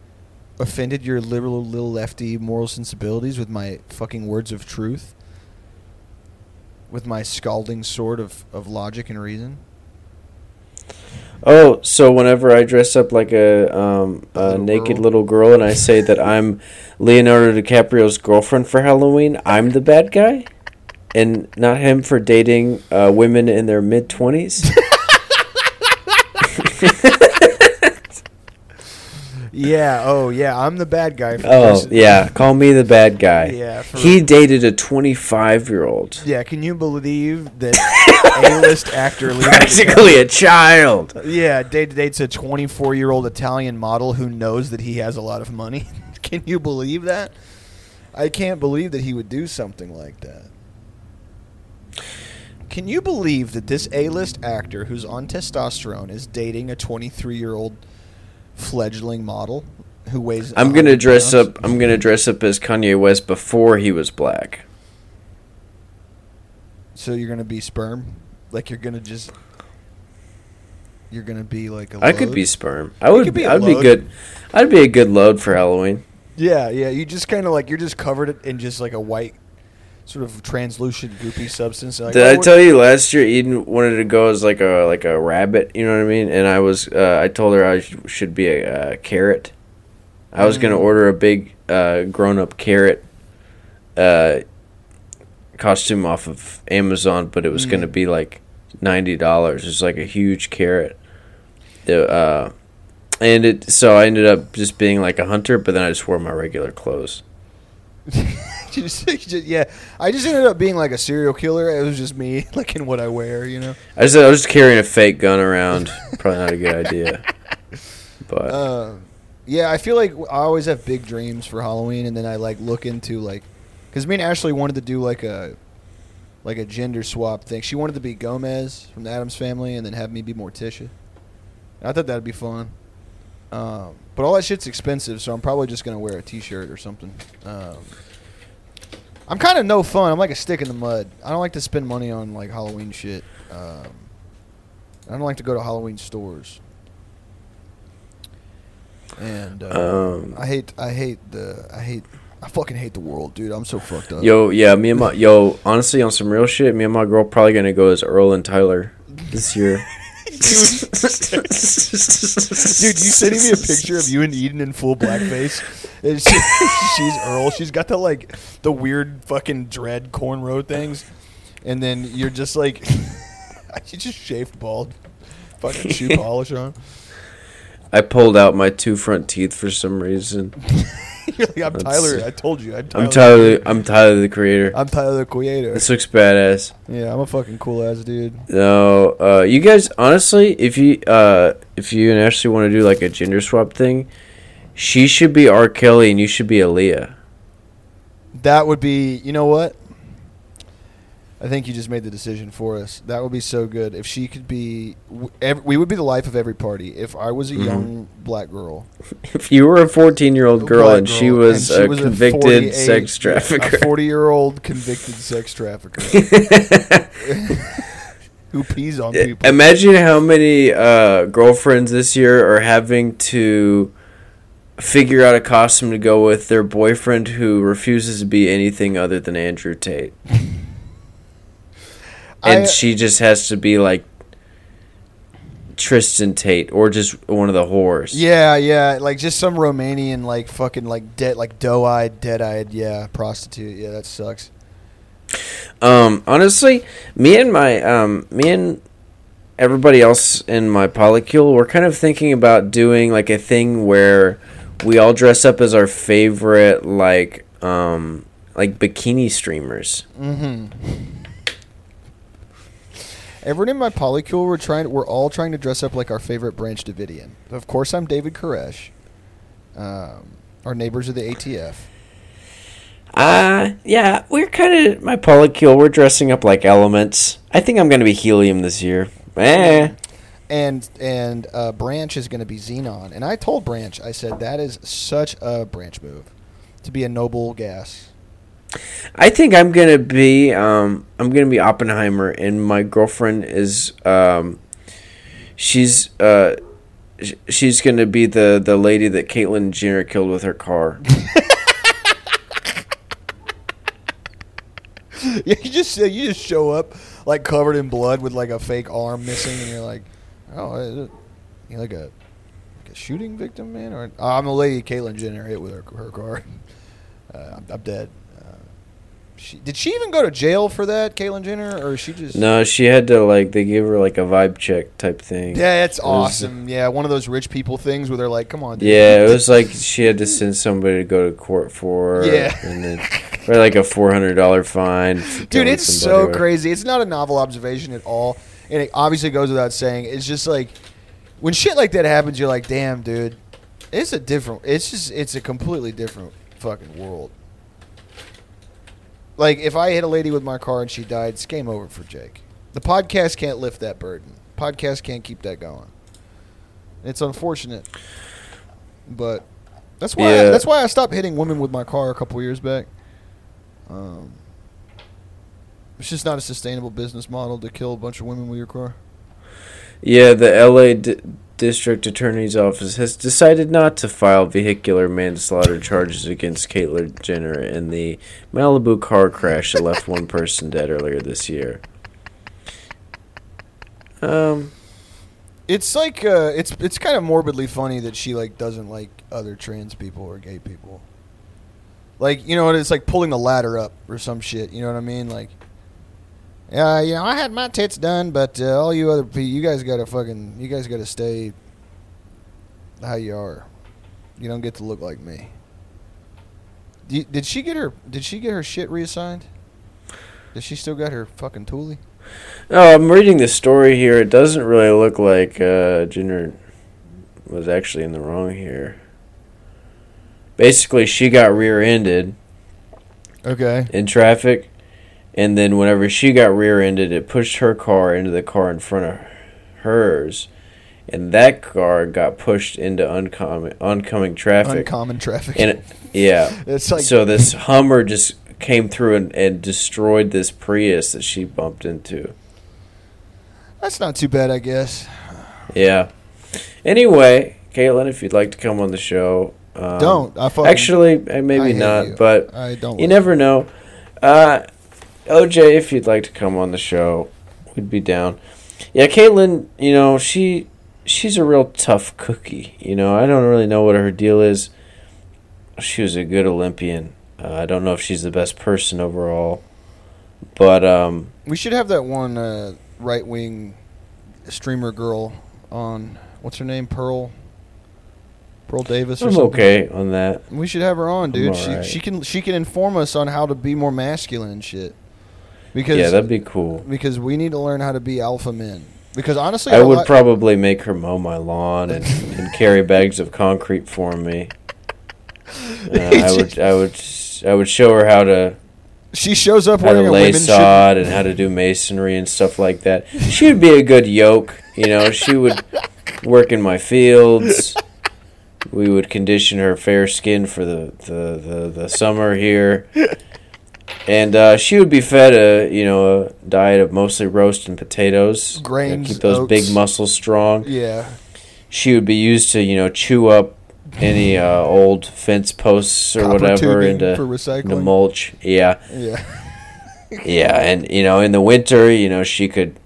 offended your liberal little lefty moral sensibilities with my fucking words of truth? With my scalding sword of, of logic and reason? Oh, so whenever I dress up like a, um, A little naked girl. little girl and I say that *laughs* I'm Leonardo DiCaprio's girlfriend for Halloween, I'm the bad guy? And not him for dating uh, women in their mid 20s? *laughs* *laughs* Yeah. Oh, yeah. I'm the bad guy. For oh, yeah. Call me the bad guy. Yeah. He dated a 25 year old. yeah. Can you believe that *laughs* A-list actor Leonardo Practically a child. Yeah, date dates a 24 year old Italian model who knows that he has a lot of money. *laughs* Can you believe that? I can't believe that he would do something like that. Can you believe that this A-list actor who's on testosterone is dating a 23 year old fledgling model who weighs? I'm gonna dress pounds? up. I'm gonna dress up as Kanye West before he was black. So you're gonna be sperm, like you're gonna just, you're gonna be like a. I could be sperm. I would. be I'd be good. I'd be a good load for Halloween. Yeah, yeah. You just kind of like you're just covered in just like a white, sort of translucent, goopy substance. Like, Did oh, I tell you last year Eden wanted to go as like a like a rabbit? You know what I mean? And I was uh, I told her I sh- should be a uh, carrot. I was gonna Mm. order a big uh, grown up carrot uh, costume off of Amazon, but it was Mm. gonna be like ninety dollars. It's like a huge carrot. The, uh, and it so I ended up just being like a hunter, but then I just wore my regular clothes. *laughs* *laughs* just, just- yeah, I just ended up being like a serial killer. It was just me, *laughs* like in what I wear, you know. I just I was just carrying a fake gun around. *laughs* Probably not a good idea. But Uh, yeah, I feel like I always have big dreams for Halloween, and then I like look into like, because me and Ashley wanted to do like a, like a gender swap thing. She wanted to be Gomez from the Addams Family, and then have me be Morticia. And I thought that'd be fun. Um, but all that shit's expensive, so I'm probably just gonna wear a T-shirt or something. Um, I'm kind of no fun. I'm like a stick in the mud. I don't like to spend money on like Halloween shit. Um, I don't like to go to Halloween stores. And uh, Um, I hate, I hate the, I hate, I fucking hate the world, dude. I'm so fucked up. yo, yeah, me and my yo, honestly, on some real shit, me and my girl probably gonna go as Earl and Tyler this year. *laughs* Dude, you sending me a picture of you and Eden in full blackface. And she, she's Earl. She's got the like the weird fucking dread cornrow things, and then you're just like, *laughs* you just shaved bald. Fucking shoe *laughs* polish on. I pulled out my two front teeth for some reason. *laughs* *laughs* You're like, I'm Let's Tyler. I told you. I'm Tyler. I'm Tyler. I'm Tyler the creator. I'm Tyler the Creator. This looks badass. Yeah, I'm a fucking cool ass dude. No, uh, you guys honestly, if you uh, if you and Ashley want to do like a gender swap thing, she should be R. Kelly and you should be Aaliyah. That would be. You know what? I think you just made the decision for us. That would be so good if she could be. w- ev- We would be the life of every party. If I was a Mhm. young black girl, If you were a 14 year old girl black and she was and she a was convicted 48 sex trafficker, forty-year-old convicted sex trafficker *laughs* *laughs* who pees on people. imagine how many uh, girlfriends this year are having to figure out a costume to go with their boyfriend who refuses to be anything other than Andrew Tate. *laughs* and I- she just has to be like Tristan Tate or just one of the whores. Yeah, yeah, like just some Romanian, like fucking, like dead, like doe-eyed, dead-eyed, yeah, prostitute. Yeah, that sucks. Um, honestly, me and my um, me and everybody else in my polycule, we're kind of thinking about doing like a thing where we all dress up as our favorite like um like bikini streamers. Mm-hmm. Everyone in my polycule, we're trying. We're all trying to dress up like our favorite Branch Davidian. Of course, I'm David Koresh. Um, our neighbors are the ATF. Uh yeah, we're kind of my polycule. We're dressing up like elements. I think I'm gonna be helium this year. Eh. and and uh, Branch is going to be Xenon. And I told Branch, I said that is such a Branch move to be a noble gas. I think I'm gonna be um I'm gonna be Oppenheimer and my girlfriend is um she's uh sh- she's gonna be the the lady that Caitlyn Jenner killed with her car. *laughs* You just you just show up like covered in blood with like a fake arm missing, and you're like, oh, is it you like a like a shooting victim, man? Or oh, I'm the lady Caitlyn Jenner hit with her her car. *laughs* Uh, I'm, I'm dead. She did she even go to jail for that, Caitlyn Jenner, or she just? no, she had to like they gave her like a vibe check type thing. Yeah, it's It was- awesome. Yeah, one of those rich people things where they're like, "Come on, dude. Yeah, it was like she had to send somebody to go to court for. Yeah. and then for like a four hundred dollar fine. Dude, it's so or- crazy. It's not a novel observation at all. And it obviously goes without saying. It's just like when shit like that happens, you're like, damn, dude. It's a different it's just it's a completely different fucking world. Like if I hit a lady with my car and she died, it's game over for Jake. The podcast can't lift that burden. Podcast can't keep that going. It's unfortunate. But that's why Yeah. that's why I stopped hitting women with my car a couple years back. Um, it's just not a sustainable business model to kill a bunch of women with your car. Yeah, the LA D- District Attorney's Office has decided not to file vehicular manslaughter charges against Caitlyn Jenner in the Malibu car crash that left one *laughs* person dead earlier this year. Um, It's like uh, it's it's kind of morbidly funny that she like doesn't like other trans people or gay people. Like you know, what it's like pulling a ladder up or some shit. You know what I mean? Like, yeah, you know, I had my tits done, but uh, all you other people, you guys gotta fucking, you guys gotta stay how you are. You don't get to look like me. You- did she get her? Did she get her shit reassigned? Does she still got her fucking toolie? oh, I'm reading the story here. It doesn't really look like uh, Jenner was actually in the wrong here. Basically, she got rear-ended Okay. in traffic, and then whenever she got rear-ended, it pushed her car into the car in front of hers, and that car got pushed into oncoming oncoming traffic. Uncommon traffic. and it, yeah, *laughs* it's like so this Hummer just came through and, and destroyed this Prius that she bumped into. that's not too bad, I guess. Yeah. Anyway, Caitlyn, if you'd like to come on the show, um, Don't. I fucking, Actually, uh, I maybe not, you. but I don't. You never know. Uh, OJ, if you'd like to come on the show, we'd be down. Yeah, Caitlyn, you know, she she's a real tough cookie. You know, I don't really know what her deal is. She was a good Olympian. Uh, I don't know if she's the best person overall, but um, We should have that one uh, right wing streamer girl on what's her name? Pearl. Pearl Davis or I'm something. okay on that. We should have her on, dude. She alright. she can she can inform us on how to be more masculine and shit. Because yeah, that'd be cool. because we need to learn how to be alpha men. Because honestly, I would lot- probably make her mow my lawn and, *laughs* and carry bags of concrete for me. *laughs* Uh, I would, I would, I would show her how to she shows up how wearing to a lay women should sod and how to do masonry and stuff like that. She would be a good yoke. You know, she would work in my fields. We would condition her fair skin for the the, the, the summer here. And uh, she would be fed a you know a diet of mostly roast and potatoes, You know, Grains, keep those oats. big muscles strong. Yeah. She would be used to you know chew up any uh, old fence posts or Copper whatever into, for into mulch. Yeah, Yeah. yeah, and you know, in the winter, you know, she could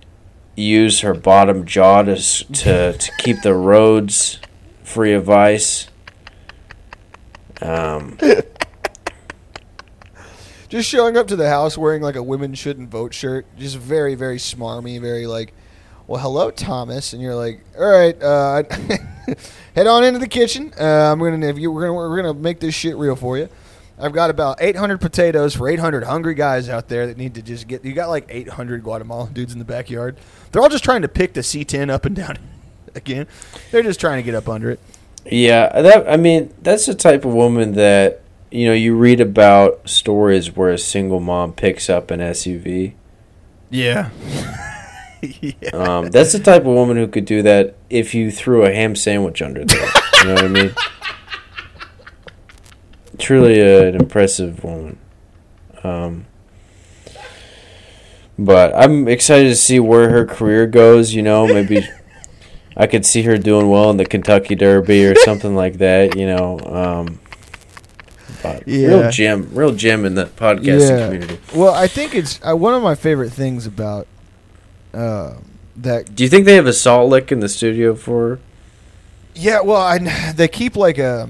use her bottom jaw to to, to keep the roads free of ice. Um, Just showing up to the house wearing like a women shouldn't vote shirt, just very, very smarmy, very like, well, hello, Thomas, and you're like, all right, uh, *laughs* head on into the kitchen. Uh, I'm gonna, if you, we're gonna, we're gonna make this shit real for you. I've got about 800 potatoes for 800 hungry guys out there that need to just get. You got like 800 Guatemalan dudes in the backyard. They're all just trying to pick the C10 up and down *laughs* again. They're just trying to get up under it. yeah, that I mean, that's the type of woman that you know you read about stories where a single mom picks up an SUV. Yeah. *laughs* yeah. Um, that's the type of woman who could do that if you threw a ham sandwich under there. You know what I mean? Truly uh, an impressive woman. Um, but I'm excited to see where her career goes. You know, maybe I could see her doing well in the Kentucky Derby or something like that. You know, um, but Yeah. real gem, real gem in the podcasting Yeah. community. Well, I think it's uh, one of my favorite things about uh, that. Do you think they have a salt lick in the studio for? Yeah, well, I, they keep like a.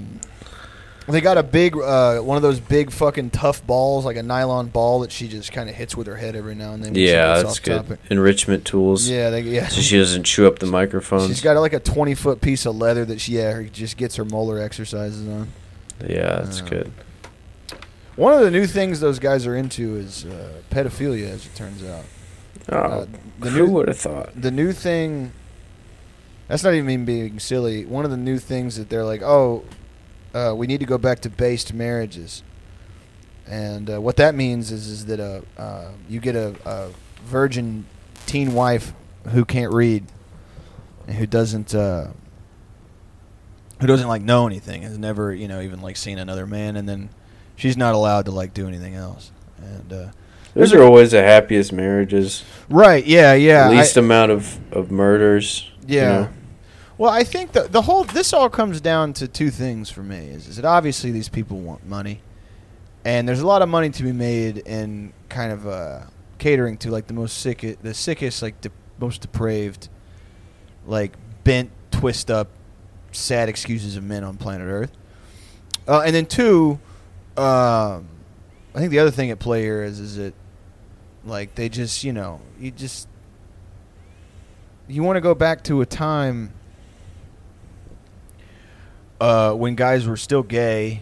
They got a big, uh, one of those big fucking tough balls, like a nylon ball that she just kind of hits with her head every now and then. Yeah, that's good. topic. Enrichment tools. Yeah, they, yeah. So she doesn't chew up the microphones. She's got like a twenty foot piece of leather that she yeah just gets her molar exercises on. yeah, that's Uh, good. One of the new things those guys are into is uh, pedophilia, as it turns out. Oh, uh, the who new- would have thought? the new thing that's not even me being silly one of the new things that they're like oh uh, we need to go back to based marriages and uh, what that means is is that uh, uh, you get a, a virgin teen wife who can't read and who doesn't uh, who doesn't like know anything has never you know even like seen another man and then she's not allowed to like do anything else and uh, Those are always the happiest marriages. right yeah yeah I- Least amount of, of murders. you Yeah. know? Well, I think the the whole this all comes down to two things for me. Is, is that obviously these people want money, and there's a lot of money to be made in kind of uh, catering to like the most sick, the sickest, like the most depraved, like bent, twist up, sad excuses of men on planet Earth. Uh, and then two, um, I think the other thing at play here is is that like they just you know you just you want to go back to a time uh, when guys were still gay,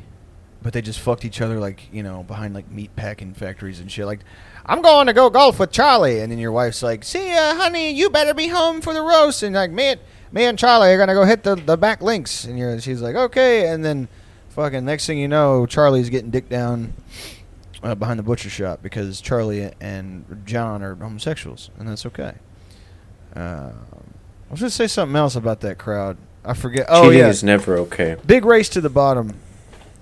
but they just fucked each other like you know behind like meat packing factories and shit. Like, I'm going to go golf with Charlie, and then your wife's like, "See ya, honey, you better be home for the roast." And like, me, me and Charlie are gonna go hit the the back links, and you're, she's like, "Okay," and then fucking next thing you know, Charlie's getting dick down. Uh, behind the butcher shop because Charlie and John are homosexuals, and that's okay. Uh, I was to say something else about that crowd. I forget. Oh Cheating yeah, is never okay. big race to the bottom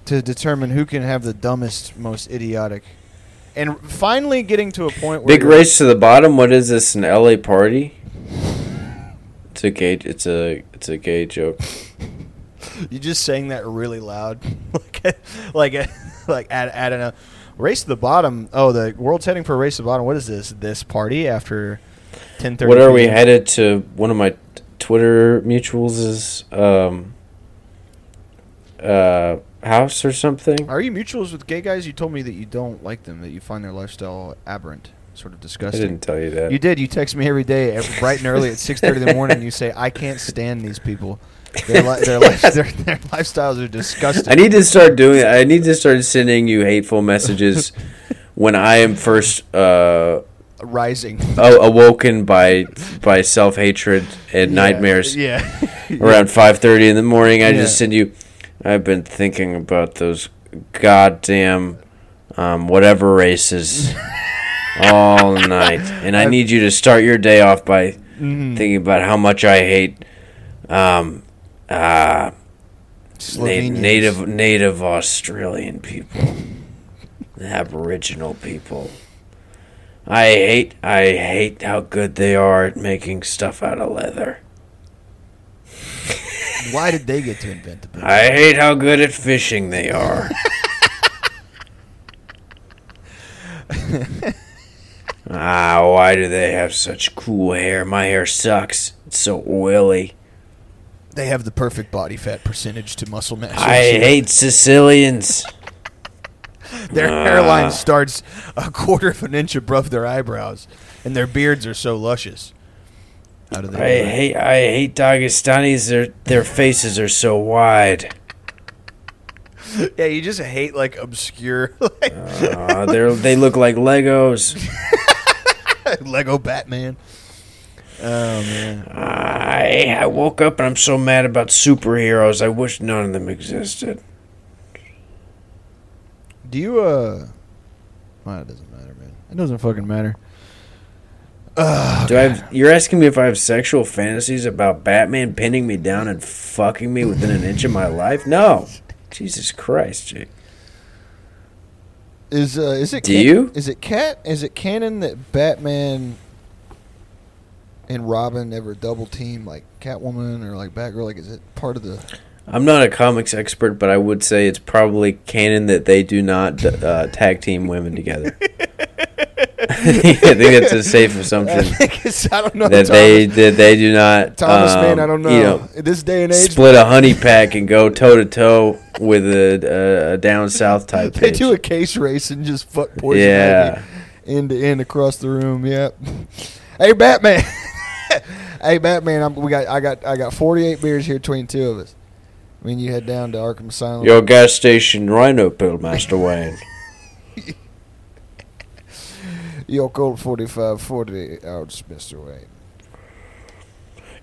to determine who can have the dumbest, most idiotic, and finally getting to a point where Big race to the bottom. What is this? An LA party? It's a gay. It's a it's a gay joke. You just saying that really loud, *laughs* like like like at at a race to the bottom. Oh, the world's heading for a race to the bottom. What is this? This party after ten thirty? What are we headed to? One of my Twitter mutuals is um uh house or something. Are you mutuals with gay guys? You told me that you don't like them, that you find their lifestyle aberrant. sort of disgusting. I didn't tell you that. You did. You text me every day, every, bright and early at six thirty in the morning. You say, "I can't stand these people. Their, li- their, *laughs* life, their, their lifestyles are disgusting." I need to start doing. I need to start sending you hateful messages *laughs* when I am first uh, rising a- awoken by by self hatred and nightmares. Yeah. *laughs* Around five thirty in the morning, I Yeah. just send you. I've been thinking about those goddamn um, whatever races all night, and I need you to start your day off by Mhm. thinking about how much I hate um, uh, na- native native Australian people, the Aboriginal people. I hate I hate how good they are at making stuff out of leather. Why did they get to invent the book? I hate how good at fishing they are. *laughs* ah, why do they have such cool hair? My hair sucks. It's so oily. They have the perfect body fat percentage to muscle mass. I ratio. hate Sicilians. *laughs* Their Ah. hairline starts a quarter of an inch above their eyebrows, and their beards are so luscious. How do they? I hate I hate Dagestanis. Their their faces are so wide. Yeah, you just hate like obscure *laughs* like, Uh, they they look like Legos. *laughs* Lego Batman. Oh man, I I woke up and I'm so mad about superheroes. I wish none of them existed. do you uh? Well, it doesn't matter, man. It doesn't fucking matter. Uh, Do I have, you're asking me if I have sexual fantasies about Batman pinning me down and fucking me within an inch of my life? No. Jesus Christ, Jake. Is uh, is it? Do can- you? Is it cat? Is it canon that Batman and Robin ever double team like Catwoman or like Batgirl? Like, is it part of the? I'm not a comics expert, but I would say it's probably canon that they do not uh, tag team women together. *laughs* *laughs* I think that's a safe assumption *laughs* think it's. I don't know. that Thomas, they that they do not. Thomas um, man, I don't know. You know, In this day and age, split a honey pack and go toe to toe with a, a, a down south type. they bitch. do a case race and just fuck poison Yeah. ivy end to end across the room. Yep. hey Batman. *laughs* hey Batman. I'm, we got. I got. I got 48 beers here between two of us. I mean, you head down to Arkham Asylum. Your gas station rhino pill, Master Wayne. *laughs* Your Colt 4540 ounce, Mister Wayne.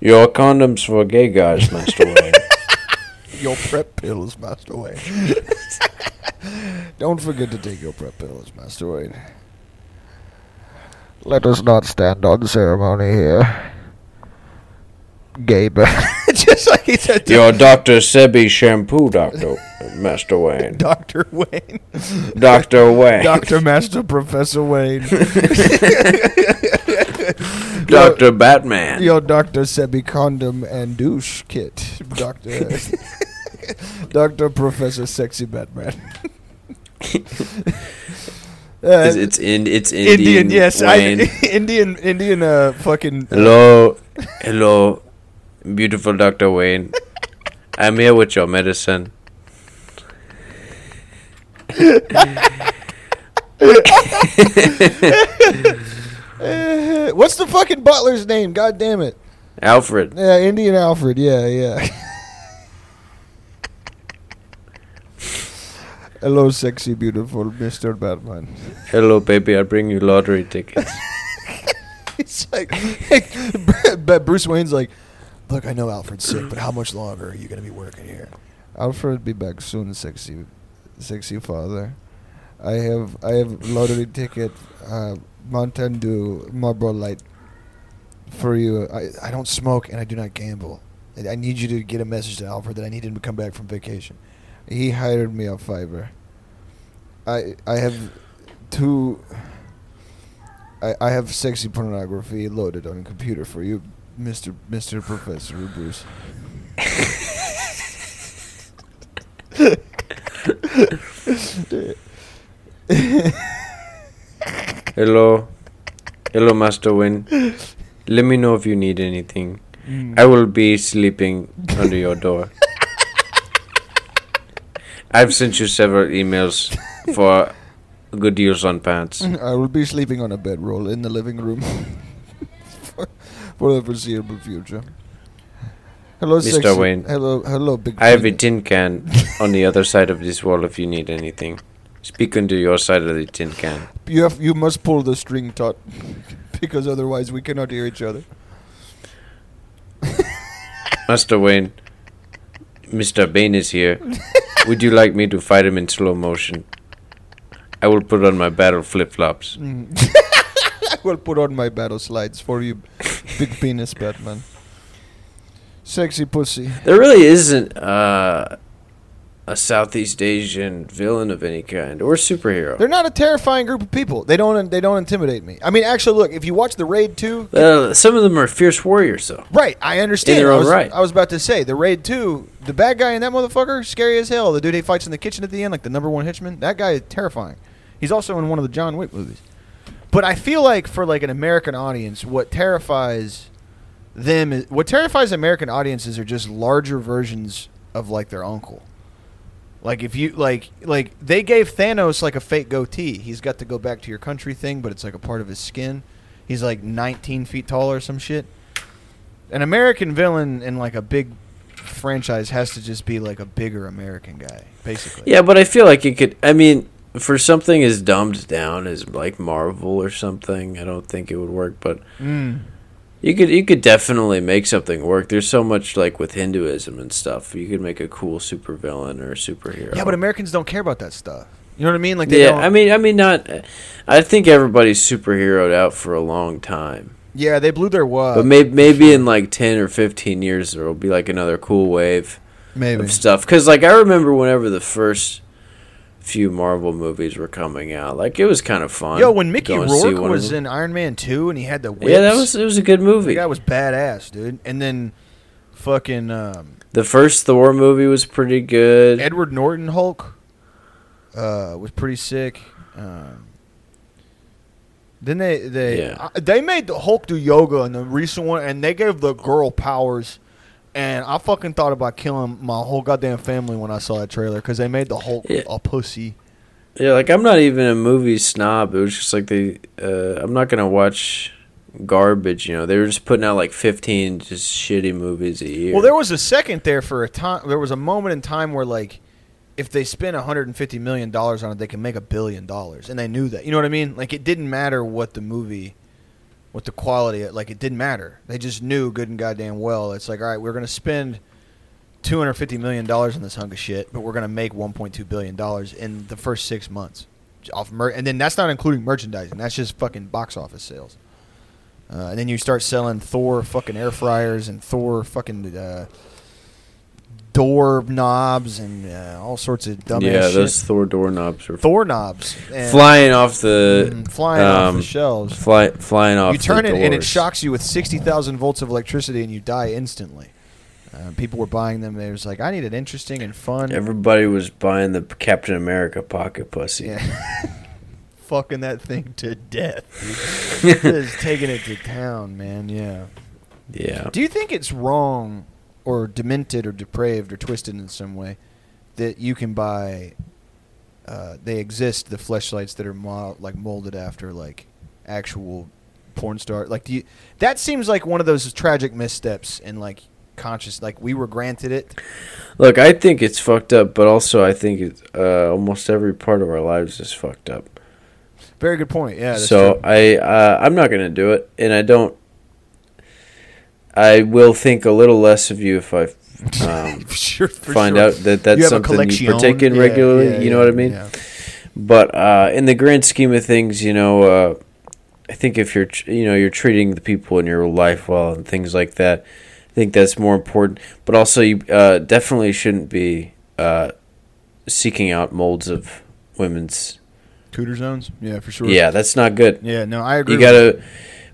Your condoms for gay guys, Master Wayne. *laughs* Your prep pills, Master Wayne. Don't forget to take your prep pills, Master Wayne. Let us not stand on ceremony here. Gay but *laughs* Just like he said Your Dr. Sebi shampoo, Doctor Master Wayne. *laughs* Dr. Wayne. Dr. Wayne. Dr. Master Professor Wayne. *laughs* Dr. Batman. Your Dr. Sebi Condom and Douche Kit. Dr. Dr. Professor Sexy Batman. Uh, It's, it's in it's Indian. Indian, yes, I, Indian, Indian, uh, fucking. Hello, hello, beautiful Dr. Wayne. *laughs* I'm here with your medicine. *laughs* What's the fucking butler's name? God damn it! Alfred. Yeah, Indian Alfred. Yeah, yeah. *laughs* Hello, sexy, beautiful Mister Batman. Hello, baby. I bring you lottery tickets. It's like, but Bruce Wayne's like, look, I know Alfred's sick, but how *clears throat* much longer are you gonna be working here? Alfred'll be back soon, sexy, sexy father. I have, I have lottery ticket, uh, Mountain Dew, Marlboro Light, for you. I, I don't smoke and I do not gamble. I I need you to get a message to Alfred that I need him to come back from vacation. He hired me on Fiverr. I, I have two. I, I have sexy pornography loaded on a computer for you, Mister Mister Professor Bruce. Hello, hello, Master Wayne. Let me know if you need anything. I will be sleeping under your door. I've sent you several emails for good deals on pants. I will be sleeping on a bedroll in the living room for the foreseeable future. Hello, Mr. sexy. Wayne. Hello, hello, big. I have a tin can on the other side of this wall if you need anything. Speak into your side of the tin can. You have. You must pull the string taut, *laughs* because otherwise we cannot hear each other. *laughs* Master Wayne, Mr. Bane is here. Would you like me to fight him in slow motion? I will put on my battle flip flops. Mm. *laughs* I will put on my battle slides for you, big penis Batman. Sexy pussy. There really isn't uh, a Southeast Asian villain of any kind or superhero. They're not a terrifying group of people. They don't. They don't intimidate me. I mean, actually, look. If you watch the Raid two, Uh, some of them are fierce warriors, though. right? I understand. In their I was, right. I was about to say the Raid two. The bad guy in that motherfucker, scary as hell. The dude he fights in the kitchen at the end, like the number one hitchman. That guy is terrifying. He's also in one of the John Wick movies. But I feel like for like an American audience, what terrifies them is what terrifies American audiences are just larger versions of like their uncle. Like if you like like they gave Thanos like a fake goatee. He's got to go back to your country thing, but it's like a part of his skin. He's like 19 feet tall or some shit. An American villain in like a big franchise has to just be like a bigger American guy, basically. Yeah, but I feel like it could. I mean, for something as dumbed down as like Marvel or something, I don't think it would work. But Mm. you could you could definitely make something work. There's so much like with Hinduism and stuff. You could make a cool supervillain or a superhero. Yeah, but Americans don't care about that stuff. You know what I mean? Like they yeah, don't. I mean, I mean, not. I think everybody's superheroed out for a long time. yeah, they blew their wad. But maybe maybe in like ten or fifteen years there will be like another cool wave maybe. of stuff. Because like I remember whenever the first few Marvel movies were coming out, like it was kind of fun. Yo, when Mickey Go and see Rourke was in Iron Man 2 and he had the whips, yeah, that was it was a good movie. guy was badass, dude. And then fucking um, The first Thor movie was pretty good. Edward Norton Hulk uh, was pretty sick. Um, then they they Yeah. uh, they made the Hulk do yoga in the recent one, and they gave the girl powers. And I fucking thought about killing my whole goddamn family when I saw that trailer because they made the Hulk Yeah. a pussy. Yeah, like I'm not even a movie snob. It was just like they. Uh, I'm not gonna watch garbage. You know, they were just putting out like 15 just shitty movies a year. Well, there was a second there for a time. There was a moment in time where, like, if they spent 150 million dollars on it, they can make a billion dollars, and they knew that. You know what I mean? Like, it didn't matter what the movie, what the quality. Like, it didn't matter. They just knew good and goddamn well. It's like, all right, we're gonna spend 250 million dollars on this hunk of shit, but we're gonna make 1.2 billion dollars in the first six months off mer- and then that's not including merchandising. That's just fucking box office sales. Uh, and then you start selling Thor fucking air fryers and Thor fucking uh, door knobs and uh, all sorts of dumb yeah, shit. those Thor doorknobs were Thor knobs and, flying off the mm, flying off um, the shelves. fly, flying off. You turn the it and it doors. shocks you with sixty thousand volts of electricity and you die instantly. Uh, people were buying them. They was like, I need it interesting and fun. Everybody was buying the Captain America pocket pussy. Yeah. *laughs* Fucking that thing to death. *laughs* Just taking it to town, man. Yeah. Yeah. Do you think it's wrong or demented or depraved or twisted in some way that you can buy uh, they exist the fleshlights that are mo- like molded after like actual porn star like do you that seems like one of those tragic missteps in like conscious like we were granted it Look, I think it's fucked up, but also I think it, uh, almost every part of our lives is fucked up. very good point yeah so true. I uh, I'm not gonna do it, and I don't. I will think a little less of you if I um, *laughs* sure find sure. out that that's You something you partake in Yeah, regularly. yeah, you know yeah, what I mean? But uh, in the grand scheme of things, you know, uh, I think if you're, tr- you know, you're treating the people in your life well and things like that, I think that's more important. But also, you uh, definitely shouldn't be uh, seeking out molds of women's. Cooter zones yeah for sure Yeah, that's not good. yeah no I agree You gotta.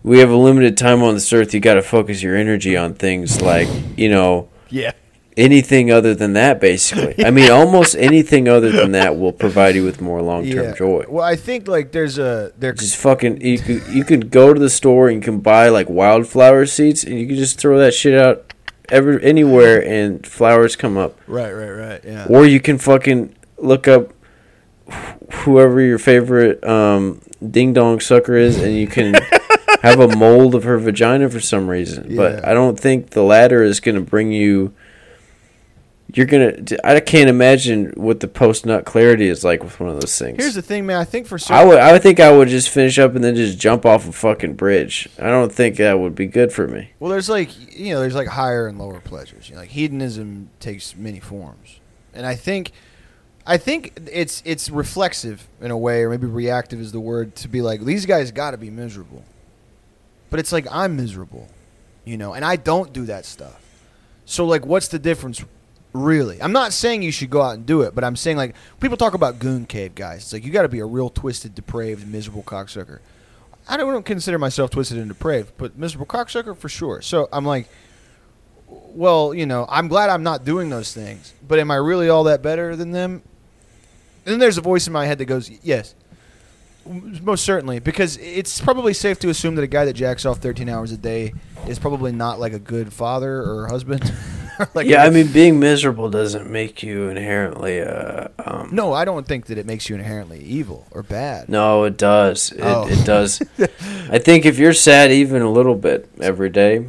We have a limited time on this earth. You gotta focus your energy on things like, you know, yeah anything other than that. Basically, *laughs* I mean, almost anything other than that will provide you with more long term yeah joy. well I think like there's a there Just fucking you could you could go to the store and you can buy like wildflower seeds and you can just throw that shit out ever anywhere and flowers come up. right right right yeah Or you can fucking look up whoever your favorite um, ding dong sucker is, and you can *laughs* have a mold of her vagina for some reason. But I don't think the latter is going to bring you. You're gonna. I can't imagine what the post nut clarity is like with one of those things. Here's the thing, man. I think for certain, I would. I would think I would just finish up and then just jump off a fucking bridge. I don't think that would be good for me. Well, there's like you know, there's like higher and lower pleasures. You know, like hedonism takes many forms, and I think, I think it's it's reflexive in a way, or maybe reactive is the word to be like these guys got to be miserable, but it's like I'm miserable, you know, and I don't do that stuff. So like, what's the difference? Really, I'm not saying you should go out and do it, but I'm saying like people talk about goon cave guys. It's like you got to be a real twisted, depraved, miserable cocksucker. I don't, don't consider myself twisted and depraved, but miserable cocksucker for sure. So I'm like, well, you know, I'm glad I'm not doing those things, but am I really all that better than them? And then there's a voice in my head that goes, yes, most certainly, because it's probably safe to assume that a guy that jacks off 13 hours a day is probably not like a good father or husband. *laughs* Like yeah, I mean, being miserable doesn't make you inherently. Uh, um, no, I don't think that it makes you inherently evil or bad. No, it does. It, Oh. it does. *laughs* I think if you're sad even a little bit every day,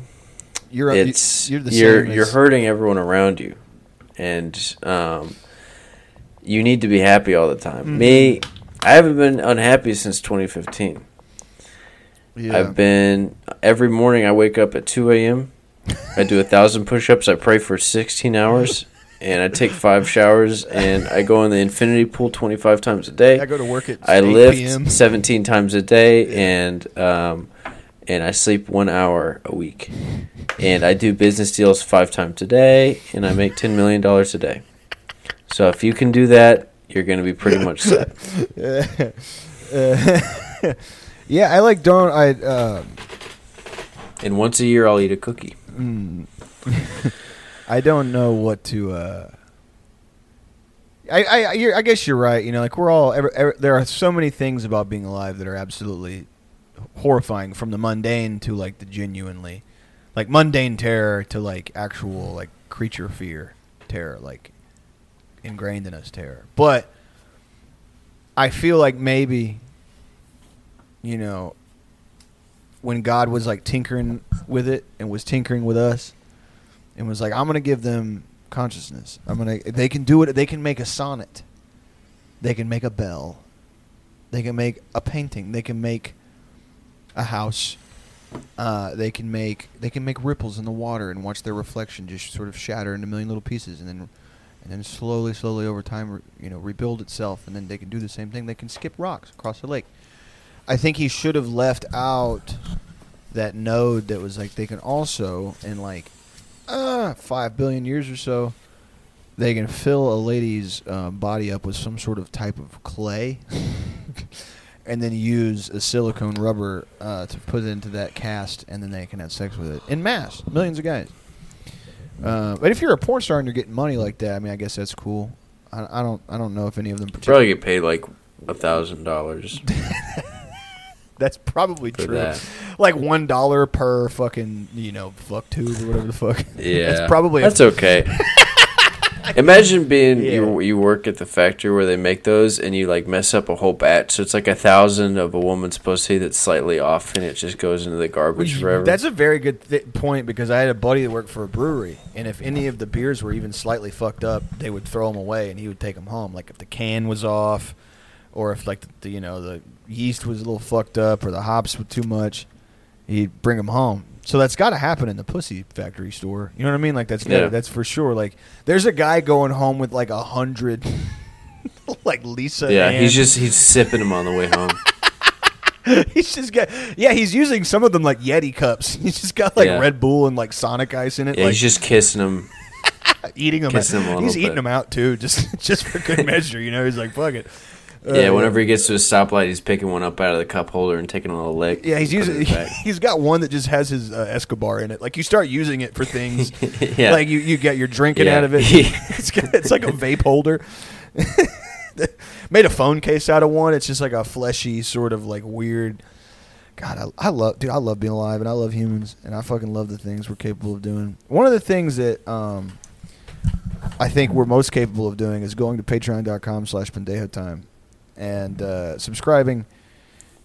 You're it's you're the you're you're hurting everyone around you, and um, you need to be happy all the time. Mm-hmm. Me, I haven't been unhappy since 2015. Yeah. I've been every morning. I wake up at 2 a.m. I do a thousand push-ups. I pray for 16 hours, and I take five showers. And I go in the infinity pool 25 times a day. I go to work at I 8 lift p.m. 17 times a day and um, and I sleep one hour a week. And I do business deals five times a day and I make $10 million a day. So if you can do that, you're going to be pretty much set. *laughs* Yeah, I like don't I uh, And once a year, I'll eat a cookie. mm, *laughs* I don't know what to. Uh, I I I, you're, I guess you're right. You know, like we're all. There are so many things about being alive that are absolutely horrifying, from the mundane to like the genuinely, like mundane terror to like actual like creature fear terror, like ingrained in us terror. But I feel like maybe, you know, when God was like tinkering with it and was tinkering with us and was like, I'm gonna give them consciousness. I'm gonna they can do it they can make a sonnet. They can make a bell. They can make a painting. They can make a house. Uh, they can make they can make ripples in the water and watch their reflection just sort of shatter into a million little pieces and then and then slowly, slowly over time, re, you know, rebuild itself. And then they can do the same thing. They can skip rocks across the lake. I think he should have left out that node that was like they can also in like uh, five billion years or so they can fill a lady's uh, body up with some sort of type of clay *laughs* and then use a silicone rubber uh, to put it into that cast and then they can have sex with it in mass millions of guys uh, but if you're a porn star and you're getting money like that i mean i guess that's cool i, I don't i don't know if any of them Probably get paid like a thousand dollars *laughs* That's probably for true. that. Like one dollar per fucking you know fuck tube or whatever the fuck. *laughs* Yeah, that's probably a- that's okay. *laughs* *laughs* Imagine being Yeah. you you work at the factory where they make those and you like mess up a whole batch, so it's like a thousand of a woman's pussy that's slightly off and it just goes into the garbage forever. That's a very good th- point because I had a buddy that worked for a brewery, and if any of the beers were even slightly fucked up, they would throw them away, and he would take them home. Like if the can was off, or if like the, the you know the yeast was a little fucked up, or the hops were too much, he'd bring them home. So that's got to happen in the pussy factory store. You know what I mean? Like that's Yeah. that's for sure. Like there's a guy going home with like a hundred, *laughs* like Lisa. yeah, he's just he's sipping them on the way home. *laughs* he's just got yeah. He's using some of them like Yeti cups. *laughs* He's just got like Yeah. Red Bull and like Sonic ice in it. Yeah, like he's just kissing them. eating them. kissing 'em a he's eating bit. them out too, just just for good measure. You know, he's like fuck it. Yeah, whenever he gets to a stoplight, he's picking one up out of the cup holder and taking a little lick. Yeah, he's using. *laughs* He's got one that just has his uh, Escobar in it. Like you start using it for things. *laughs* yeah, Like you, you get your drinking Yeah. out of it. *laughs* it's, got, it's like a vape holder. Made a phone case out of one. It's just like a fleshy sort of like weird. God, I, I love, dude. I love being alive, and I love humans, and I fucking love the things we're capable of doing. One of the things that um, I think we're most capable of doing is going to Patreon.com/slash Pendejo Time and uh, subscribing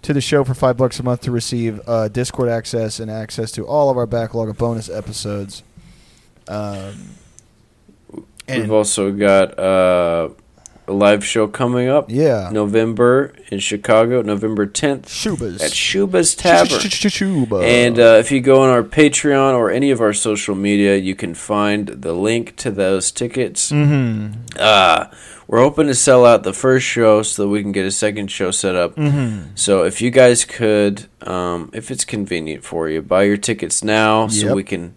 to the show for five bucks a month to receive uh, Discord access and access to all of our backlog of bonus episodes. Um, and We've also got uh, a live show coming up. yeah, November in Chicago, November 10th Schubas. at Schubas Tavern. Shuba. And uh, if you go on our Patreon or any of our social media, you can find the link to those tickets. mm-hmm. Uh, we're hoping to sell out the first show so that we can get a second show set up. Mm-hmm. So if you guys could, um, if it's convenient for you, buy your tickets now so Yep. we can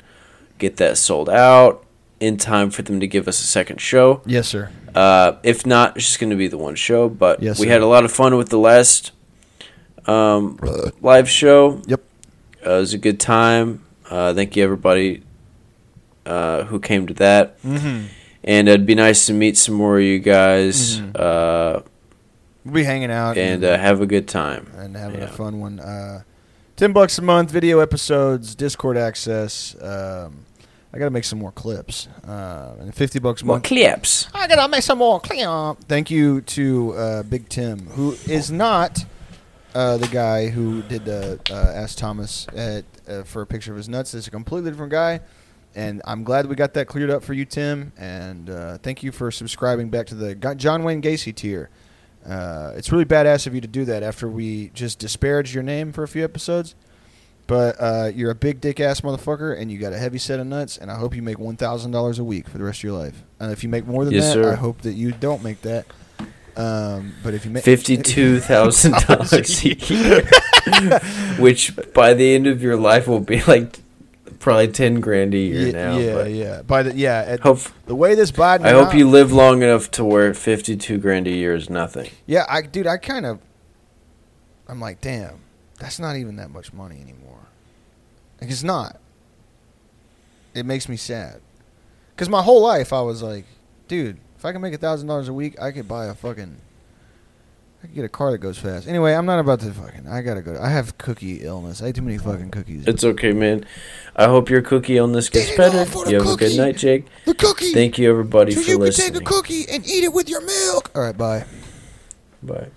get that sold out in time for them to give us a second show. Yes, sir. Uh, if not, it's just going to be the one show. But Yes, we sir. had a lot of fun with the last um, live show. Yep. Uh, it was a good time. Uh, thank you, everybody uh, who came to that. Mm-hmm. And it'd be nice to meet some more of you guys Mhm. uh, We'll be hanging out and uh, have a good time. and having Yeah. a fun one. Uh, Ten bucks a month, video episodes, Discord access. Um, I got to make some more clips. Uh, and fifty bucks a More month. clips. I gotta make some more clips. Thank you to uh, Big Tim, who is not uh, the guy who did the uh, Ask Thomas at, uh, for a picture of his nuts. It's a completely different guy, and I'm glad we got that cleared up for you, Tim. And uh, thank you for subscribing back to the John Wayne Gacy tier. Uh, it's really badass of you to do that after we just disparaged your name for a few episodes. But uh, you're a big dick ass motherfucker, and you got a heavy set of nuts. And I hope you make one thousand dollars a week for the rest of your life. And if you make more than Yes, that, sir. I hope that you don't make that. Um, but if you make Fifty-two thousand dollars a *laughs* year, *laughs* which by the end of your life will be like probably ten grand a year yeah, now. yeah, but yeah. By the yeah, at Hope the way this Biden, I hope you live long enough to where fifty-two grand a year is nothing. Yeah, I dude, I kind of, I'm like, damn, that's not even that much money anymore. Like, it's not. It makes me sad. Cause my whole life I was like, dude, if I can make a thousand dollars a week, I could buy a fucking. I could get a car that goes fast. Anyway, I'm not about to fucking. I gotta go. I have cookie illness. I ate too many fucking cookies. It's okay, man. I hope your cookie illness gets Get better. You have a good night, Jake. the cookie. Thank you, everybody, so for you can listening. take a cookie and eat it with your milk. All right, bye. Bye.